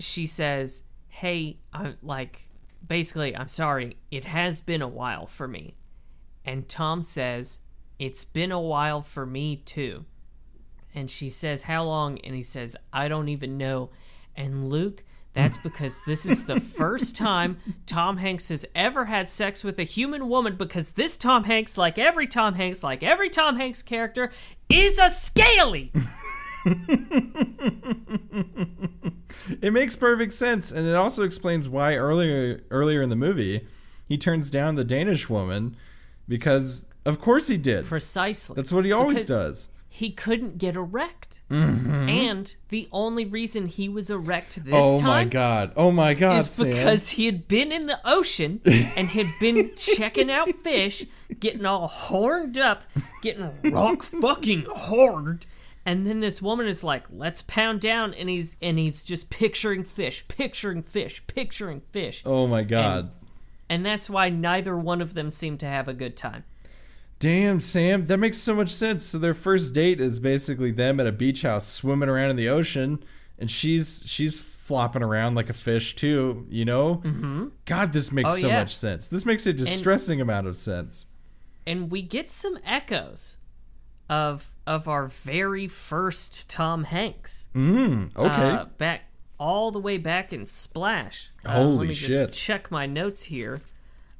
she says, "Hey, I'm like, basically, I'm sorry. It has been a while for me." And Tom says, "It's been a while for me too." And she says, "How long?" And he says, "I don't even know." And Luke, that's because this is the first time Tom Hanks has ever had sex with a human woman because this Tom Hanks, like every Tom Hanks, like every Tom Hanks character, is a scaly. It makes perfect sense, and it also explains why earlier earlier in the movie he turns down the Danish woman because of course he did. Precisely. That's what he always Because- does. He couldn't get erect. Mm-hmm. And the only reason he was erect this Oh time Oh my god. Oh my god, is Sam. because he had been in the ocean and had been checking out fish, getting all horned up, getting rock fucking horned. And then this woman is like, "Let's pound down," and he's and he's just picturing fish, picturing fish, picturing fish, Oh my god. and that's why neither one of them seem to have a good time. Damn, Sam, that makes so much sense. So their first date is basically them at a beach house swimming around in the ocean, and she's she's flopping around like a fish too. You know? Mm-hmm. God, this makes Oh, so yeah. much sense. This makes a distressing amount of sense. and we get some echoes of of our very first Tom Hanks. Mm, okay. Uh, back all the way back in Splash. Uh, Holy let me shit. Just check my notes here.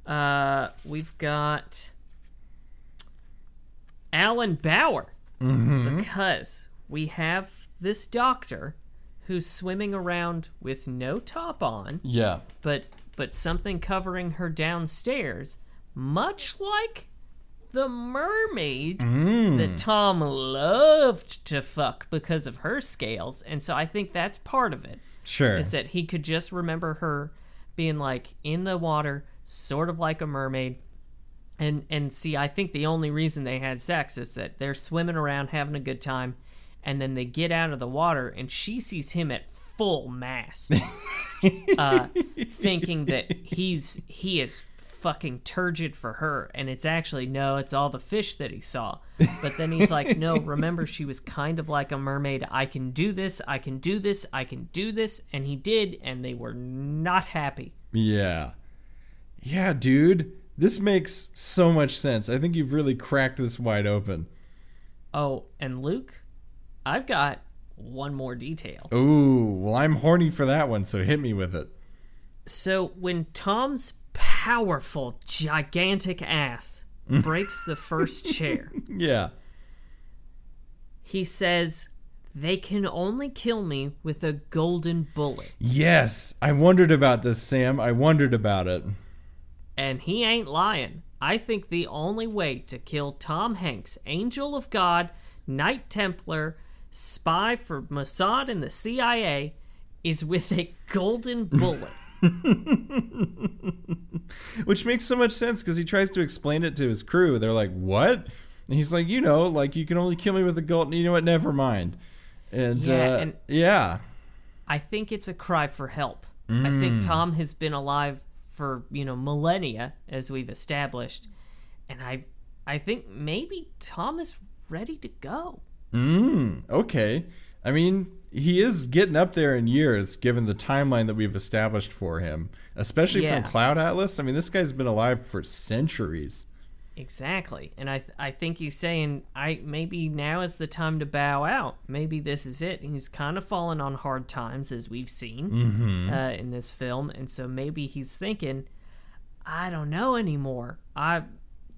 Uh, we've got Allen Bauer Mm-hmm. because we have this doctor who's swimming around with no top on yeah. but but something covering her downstairs, much like the mermaid Mm. that Tom loved to fuck because of her scales. And so I think that's part of it. Sure. Is that he could just remember her being like in the water, sort of like a mermaid. And and see, I think the only reason they had sex is that they're swimming around having a good time, and then they get out of the water, and she sees him at full mast, uh, thinking that he's he is fucking turgid for her, and it's actually no, it's all the fish that he saw. But then he's like, no, remember she was kind of like a mermaid. I can do this. I can do this. I can do this, and he did, and they were not happy. Yeah. Yeah, dude. This makes so much sense. I think you've really cracked this wide open. Oh, and Luke, I've got one more detail. Ooh, well, I'm horny for that one, so hit me with it. So when Tom's powerful, gigantic ass breaks the first chair, Yeah. he says, they can only kill me with a golden bullet. Yes, I wondered about this, Sam. I wondered about it. And he ain't lying. I think the only way to kill Tom Hanks, Angel of God, Knight Templar, spy for Mossad and the CIA, is with a golden bullet. Which makes so much sense because he tries to explain it to his crew. They're like, "What?" And he's like, "You know, like you can only kill me with a gold. You know what? Never mind." And Yeah, uh, and- yeah, I think it's a cry for help. I think Tom has been alive for, you know, millennia, as we've established. And I I think maybe Tom is ready to go. Mm, okay. I mean, he is getting up there in years, given the timeline that we've established for him, especially Yeah. from Cloud Atlas. I mean, this guy's been alive for centuries. Exactly. And I th- I think he's saying I maybe now is the time to bow out. Maybe this is it. He's kind of fallen on hard times as we've seen uh, in this film, and so maybe he's thinking, I don't know anymore. I,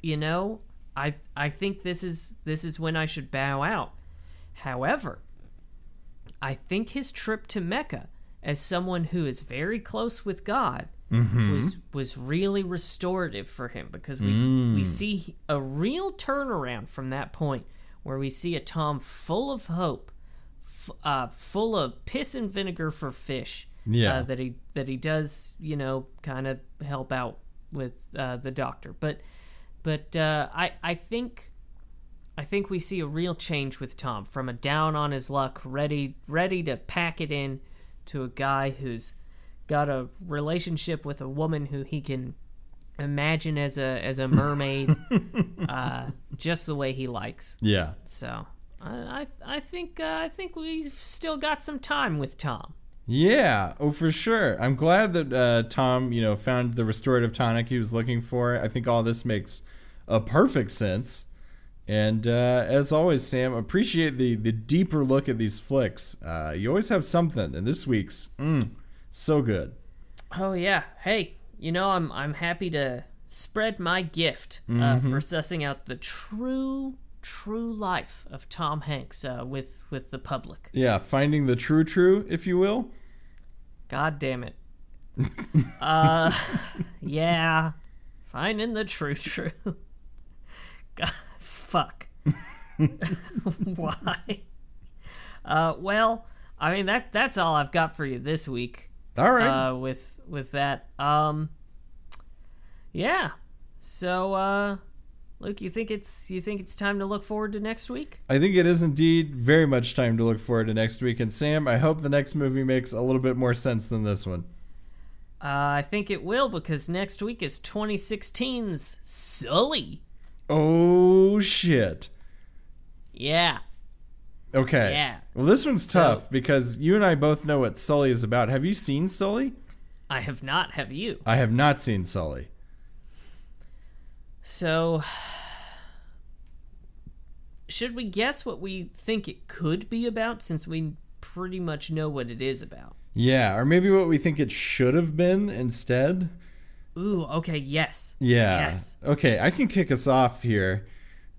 you know, I I think this is this is when I should bow out. However, I think his trip to Mecca, as someone who is very close with God, was was really restorative for him because we we see a real turnaround from that point, where we see a Tom full of hope, f- uh, full of piss and vinegar for fish. Yeah. uh, that he that he does you know kind of help out with uh, the doctor, but but uh, I I think I think we see a real change with Tom from a down on his luck, ready ready to pack it in, to a guy who's got a relationship with a woman who he can imagine as a as a mermaid, uh, just the way he likes. Yeah. So I I, I think uh, I think we've still got some time with Tom. Yeah, oh for sure. I'm glad that uh, Tom, you know, found the restorative tonic he was looking for. I think all this makes a perfect sense. And uh, as always, Sam, appreciate the the deeper look at these flicks. Uh, you always have something, and this week's mm, so good. Oh yeah. Hey, you know I'm I'm happy to spread my gift uh, Mm-hmm. for sussing out the true true life of Tom Hanks uh, with with the public. Yeah, finding the true true, if you will. God damn it. uh, yeah. Finding the true true. God, fuck. Why? Uh, well, I mean that that's all I've got for you this week. All right. Uh, with with that, um, yeah. So, uh, Luke, you think it's you think it's time to look forward to next week? I think it is indeed very much time to look forward to next week. And Sam, I hope the next movie makes a little bit more sense than this one. Uh, I think it will because next week is 2016's Sully. Oh shit. Yeah. Okay. Yeah. Well, this one's So- tough because you and I both know what Sully is about. Have you seen Sully? I have not, have you? I have not seen Sully. So, should we guess what we think it could be about since we pretty much know what it is about? Yeah, or maybe what we think it should have been instead. Ooh, okay, yes. Yeah. Yes. Okay, I can kick us off here.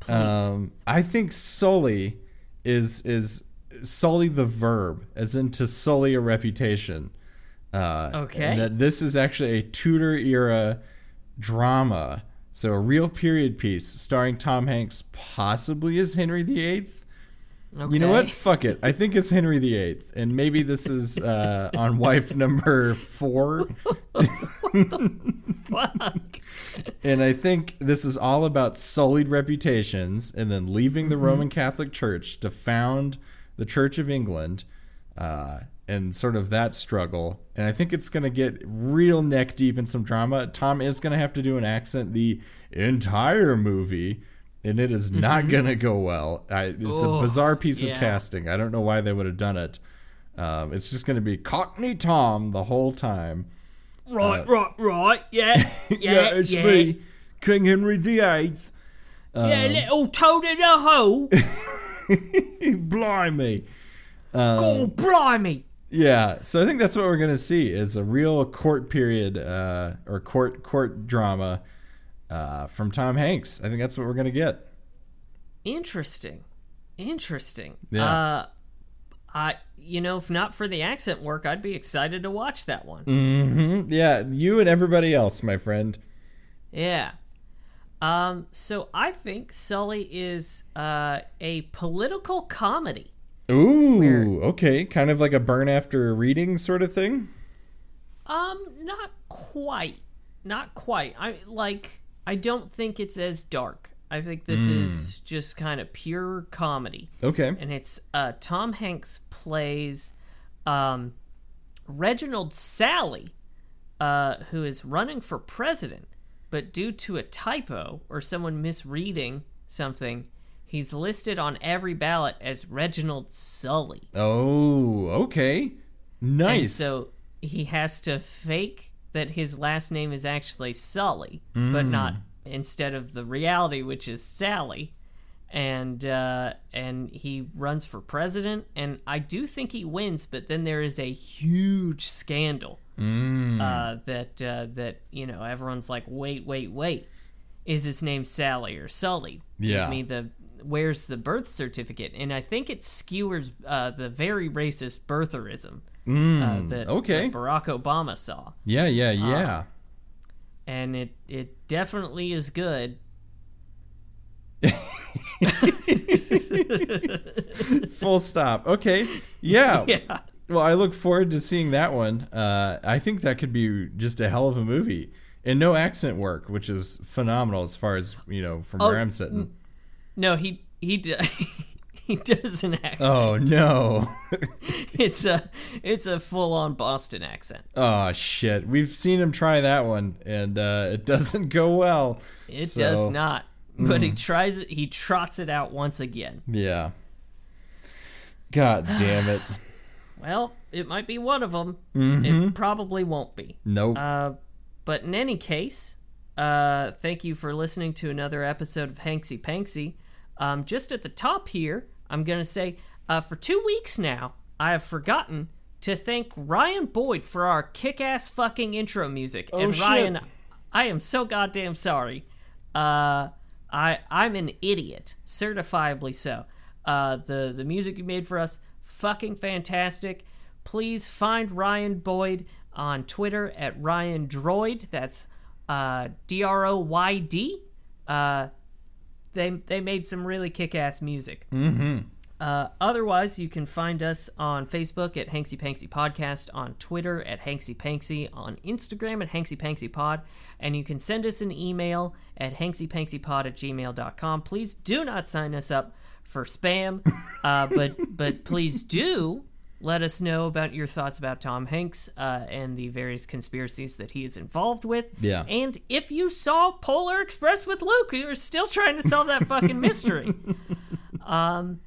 Um, I think Sully is is sully the verb, as in to sully a reputation. Uh, Okay. And that this is actually a Tudor era drama, so a real period piece starring Tom Hanks, possibly as Henry VIII. Okay. You know what? Fuck it. I think it's Henry VIII, and maybe this is uh, on wife number four. Fuck. And I think this is all about sullied reputations and then leaving the Roman Catholic Church to found the Church of England uh, and sort of that struggle. And I think it's going to get real neck deep in some drama. Tom is going to have to do an accent the entire movie, and it is not going to go well. I, it's a bizarre piece yeah. of casting. I don't know why they would have done it. Um, it's just going to be Cockney Tom the whole time. Right, right, right. Yeah, yeah, yeah. King Henry VIII. yeah, little toad in a hole. Blimey. oh, blimey. Yeah, so I think that's what we're gonna see is a real court period uh, or court court drama uh, from Tom Hanks. I think that's what we're gonna get. Interesting. Interesting. Yeah. Uh, I, you know, if not for the accent work, I'd be excited to watch that one. Mm-hmm. Yeah, you and everybody else, my friend. Yeah. Um, so I think Sully is uh, a political comedy. Ooh, okay, kind of like a burn after reading sort of thing. Um, not quite. Not quite. I like I don't think it's as dark. I think this is just kind of pure comedy. Okay. And it's uh Tom Hanks plays um Reginald Sally, uh, who is running for president, but due to a typo or someone misreading something, he's listed on every ballot as Reginald Sully. Oh, okay. Nice. And so he has to fake that his last name is actually Sully, but not instead of the reality, which is Sally. And uh, and he runs for president, and I do think he wins. But then there is a huge scandal uh, that uh, that you know everyone's like, wait, wait, wait, is his name Sally or Sully? Yeah. Me the where's the birth certificate? And I think it skewers uh, the very racist birtherism uh, that, okay. that Barack Obama saw, yeah, yeah, yeah. and it it definitely is good. Full stop. Okay. Yeah. Yeah. Well, I look forward to seeing that one. Uh, I think that could be just a hell of a movie. And no accent work, which is phenomenal as far as, you know, from Oh, where I'm sitting. No, he he d- he does an accent. Oh, no. It's a it's a full on Boston accent. oh, shit. We've seen him try that one, and uh, it doesn't go well. It So, does not. But he tries it. He trots it out once again. Yeah. God damn it. Well, it might be one of them. Mm-hmm. It probably won't be. Nope. Uh, but in any case, uh, thank you for listening to another episode of Hanksy Panksy. Um, just at the top here, I'm going to say uh, for two weeks now, I have forgotten to thank Ryan Boyd for our kick ass fucking intro music. and Oh, shit. Ryan, I am so goddamn sorry. Uh, I, I'm an idiot, certifiably so. Uh, the, the music you made for us, fucking fantastic. Please find Ryan Boyd on Twitter at Ryan Droyd. That's uh, D R O Y D. They they made some really kick-ass music. Mm-hmm. Uh, otherwise, you can find us on Facebook at Hanksy Panksy Podcast, on Twitter at Hanksy Panksy, on Instagram at Hanksy Panksy Pod, and you can send us an email at hanksypanksypod at gmail.com. Please do not sign us up for spam, uh, but but please do let us know about your thoughts about Tom Hanks uh, and the various conspiracies that he is involved with. Yeah. And if you saw Polar Express with Luke, you're still trying to solve that fucking mystery. Um,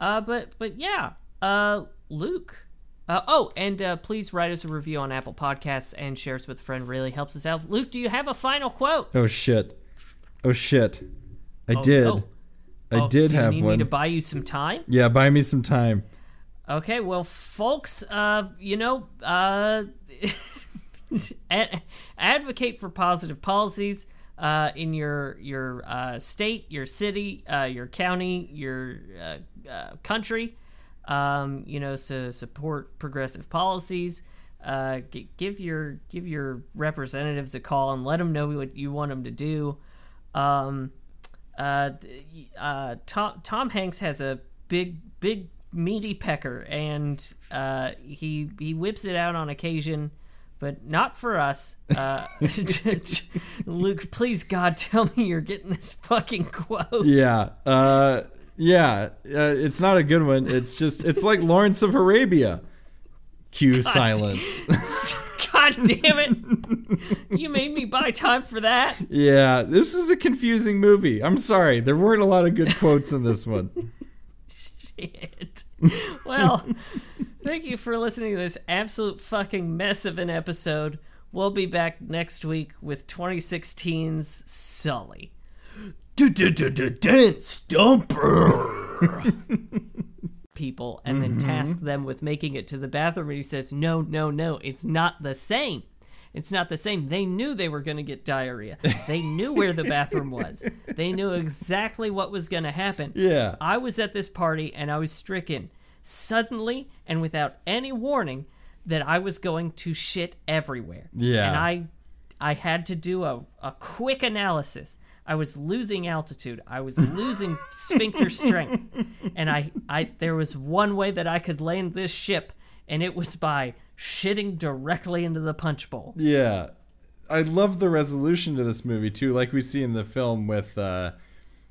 uh, but but yeah, uh, Luke. Uh, oh, and uh, please write us a review on Apple Podcasts and share us with a friend. Really helps us out. Luke, do you have a final quote? oh, shit. Oh, shit. I did. oh. I Oh, did do you have need one. me to buy you some time? yeah, buy me some time. Okay, well, folks, uh, you know, uh, ad- advocate for positive policies uh, in your your uh, state, your city, uh, your county, your uh, uh, country. Um, you know, so support progressive policies. Uh, g- give your give your representatives a call and let them know what you want them to do. Um, uh, uh, Tom Tom Hanks has a big big meaty pecker, and uh, he he whips it out on occasion, but not for us. Uh, Luke, please God, tell me you're getting this fucking quote. Yeah. Uh, yeah. Uh, it's not a good one. It's just, it's like Lawrence of Arabia. Cue silence. God damn it! You made me buy time for that. yeah. This is a confusing movie. I'm sorry. There weren't a lot of good quotes in this one. Shit. Well, thank you for listening to this absolute fucking mess of an episode. We'll be back next week with 2016's Sully. Dance Stumper! People and then mm-hmm. task them with making it to the bathroom, and he says, No, no, no, it's not the same. It's not the same. They knew they were going to get diarrhea. They knew where the bathroom was. They knew exactly what was going to happen. Yeah. I was at this party and I was stricken. suddenly and without any warning that I was going to shit everywhere. Yeah. And I I had to do a, a quick analysis. I was losing altitude. I was losing sphincter strength. And I, I there was one way that I could land this ship, and it was by shitting directly into the punch bowl. Yeah. I love the resolution to this movie too, like we see in the film with uh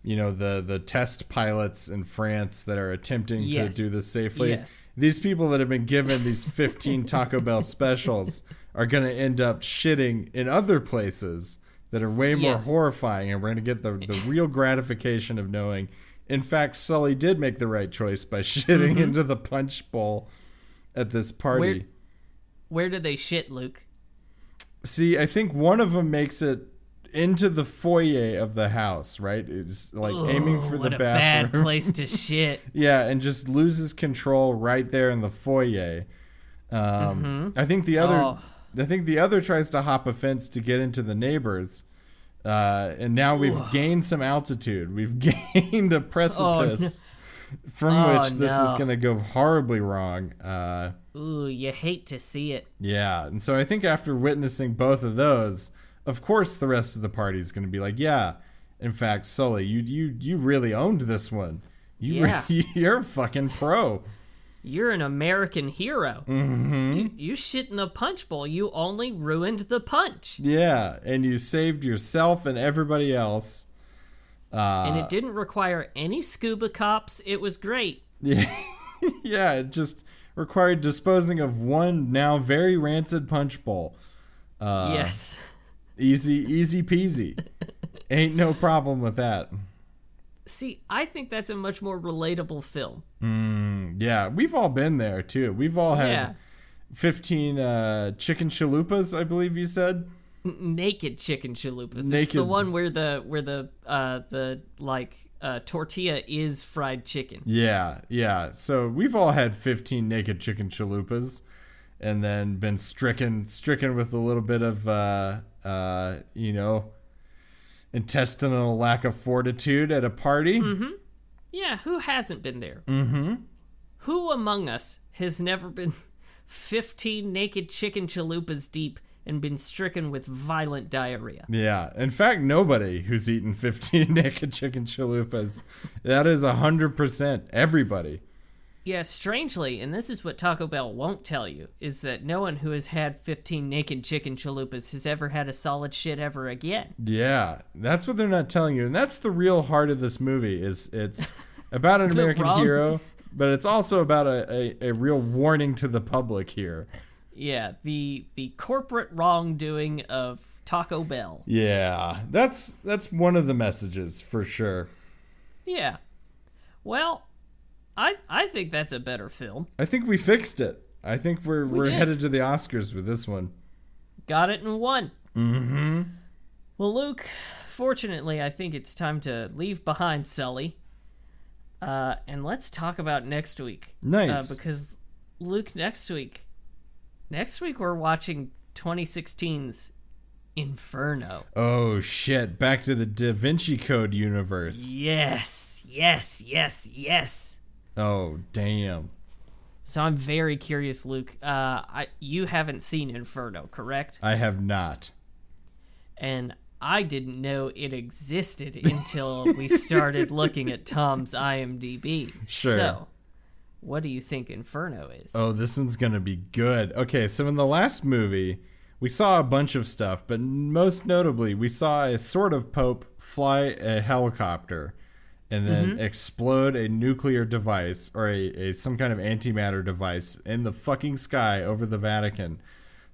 you know the the test pilots in France that are attempting Yes. to do this safely. Yes. These people that have been given these 15 Taco Bell specials are going to end up shitting in other places that are way more Yes. horrifying and we're going to get the the real gratification of knowing in fact Sully did make the right choice by shitting into the punch bowl at this party. Where, where do they shit, Luke? See, I think one of them makes it into the foyer of the house, right? It's like aiming for what the a bad bathroom. place to shit. yeah, and just loses control right there in the foyer. Um, I think the other, Oh. I think the other tries to hop a fence to get into the neighbors. Uh, and now we've gained some altitude. We've gained a precipice from Oh, which this is going to go horribly wrong. Uh, Ooh, you hate to see it. yeah, and so I think after witnessing both of those, of course the rest of the party is going to be like, yeah, in fact, Sully, you you you really owned this one. You Yeah. re- you're a fucking pro. You're an American hero. Mm-hmm. You, you shit in the punch bowl. You only ruined the punch. Yeah, and you saved yourself and everybody else. and it didn't require any scuba cops. It was great. Yeah, yeah, it just required disposing of one now very rancid punch bowl. Uh, yes. Easy, easy peasy. Ain't no problem with that. See, I think that's a much more relatable film. Yeah, we've all been there too. We've all had Yeah. 15 uh, chicken chalupas, I believe you said. Naked chicken chalupas. It's the one where the where the uh the like uh tortilla is fried chicken. Yeah, yeah. So we've all had 15 naked chicken chalupas and then been stricken stricken with a little bit of uh uh you know intestinal lack of fortitude at a party. Mm-hmm. Yeah, who hasn't been there? Mm-hmm. Who among us has never been 15 naked chicken chalupas deep and been stricken with violent diarrhea? Yeah. In fact, nobody who's eaten 15 naked chicken chalupas. That is 100% everybody. Yeah, strangely, and this is what Taco Bell won't tell you, is that no one who has had 15 naked chicken chalupas has ever had a solid shit ever again. Yeah, that's what they're not telling you, and that's the real heart of this movie. Is it's about an American wrong- hero, but it's also about a, a, a real warning to the public here. Yeah, the the corporate wrongdoing of Taco Bell. Yeah, that's that's one of the messages for sure. Yeah. Well, I I think that's a better film. I think we fixed it. I think we're we are did. headed to the Oscars with this one. Got it in one. Mm-hmm. Well, Luke, fortunately, I think it's time to leave behind Sully. Uh, and let's talk about next week. Nice. Uh, because, Luke, next week, next week we're watching 2016's Inferno. Oh shit! Back to the Da Vinci Code universe. Yes, yes, yes, yes. Oh damn! So I'm very curious, Luke. Uh, I you haven't seen Inferno, correct? I have not. and I didn't know it existed until we started looking at Tom's IMDb. Sure. So, what do you think Inferno is? Oh, this one's gonna be good. Okay, so in the last movie, we saw a bunch of stuff, but most notably, we saw a sort of pope fly a helicopter and then mm-hmm. explode a nuclear device or a, a some kind of antimatter device in the fucking sky over the Vatican.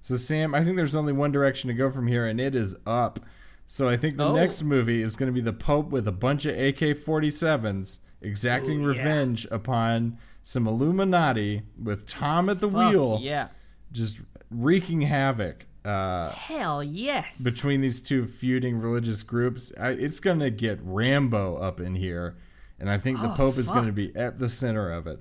So Sam, I think there's only one direction to go from here, and it is up. So I think the Oh. next movie is going to be the Pope with a bunch of AK-47s exacting Ooh, yeah. revenge upon some Illuminati with Tom at the Fuck wheel, Yeah. just wreaking havoc uh, Hell yes. between these two feuding religious groups. I, it's going to get Rambo up in here, and I think the Oh, Pope is going to be at the center of it.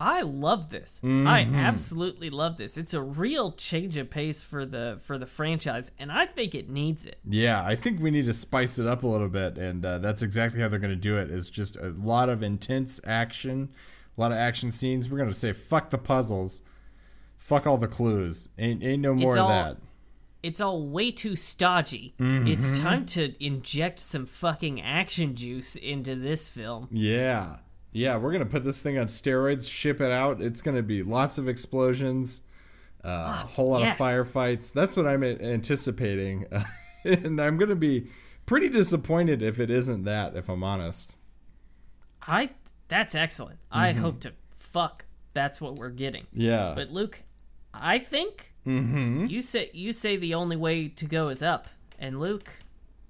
I love this. Mm-hmm. I absolutely love this. It's a real change of pace for the for the franchise, and I think it needs it. Yeah, I think we need to spice it up a little bit, and uh, that's exactly how they're going to do it. Is just a lot of intense action, A lot of action scenes. We're gonna say fuck the puzzles, fuck all the clues. Ain't ain't no more It's of all- that. It's all way too stodgy. Mm-hmm. It's time to inject some fucking action juice into this film. Yeah. Yeah, we're gonna put this thing on steroids, ship it out. It's gonna be lots of explosions, uh, a whole lot yes. of firefights. That's what I'm anticipating, and I'm gonna be pretty disappointed if it isn't that. If I'm honest. I that's excellent. I Mm-hmm. hope to fuck that's what we're getting. Yeah. But Luke, I think Mm-hmm. you say you say the only way to go is up, and Luke,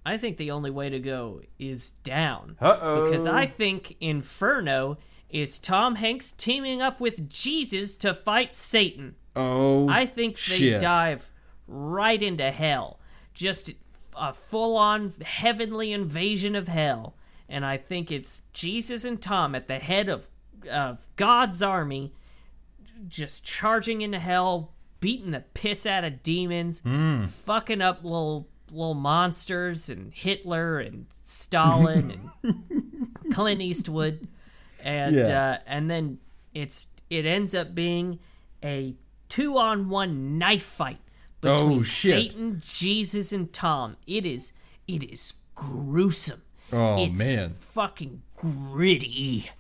I think the only way to go is down. Uh-oh. Because I think Inferno is Tom Hanks teaming up with Jesus to fight Satan. oh, I think they shit. dive right into hell. Just a full on heavenly invasion of hell. And I think it's Jesus and Tom at the head of, of God's army, just charging into hell, beating the piss out of demons, Hmm. fucking up little little monsters and Hitler and Stalin and Clint Eastwood, and Yeah. uh, and then it's it ends up being a two on one knife fight between Oh. Satan, Jesus, and Tom. It is it is gruesome. Oh, it's man. fucking gritty.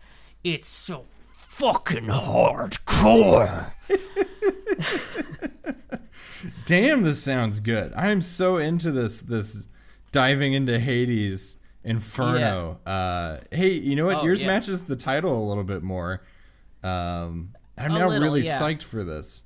It's so fucking hardcore. Damn, this sounds good. I am so into this. This diving into Hades Inferno. Uh, hey, you know what? Oh, Yours yeah. matches the title a little bit more. Um, I'm A now little, really yeah. psyched for this.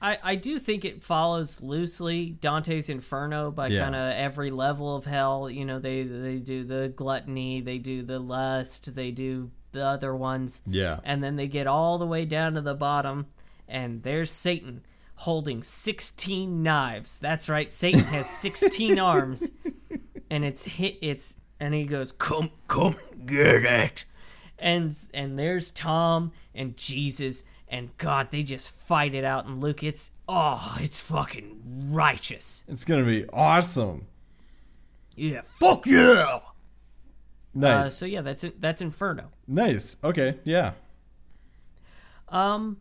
I, I do think it follows loosely Dante's Inferno by Yeah. kind of every level of hell. You know, they they do the gluttony, they do the lust, they do the other ones. Yeah. And then they get all the way down to the bottom, and there's Satan holding 16 knives. That's right, Satan has 16 arms, and it's hit. It's and he goes, "Come, come, get it." and and there's Tom and Jesus and God. They just fight it out. And Luke, it's oh, it's fucking righteous. It's gonna be awesome. Yeah, fuck yeah. Nice, Uh, so yeah, that's it. That's Inferno. nice. Okay, yeah. Um,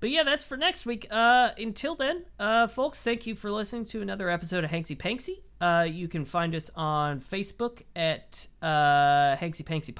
but yeah, that's for next week. Uh, until then, uh, folks, thank you for listening to another episode of Hanksy Panksy. Uh, you can find us on Facebook at uh, Hanksy Panksy Podcast.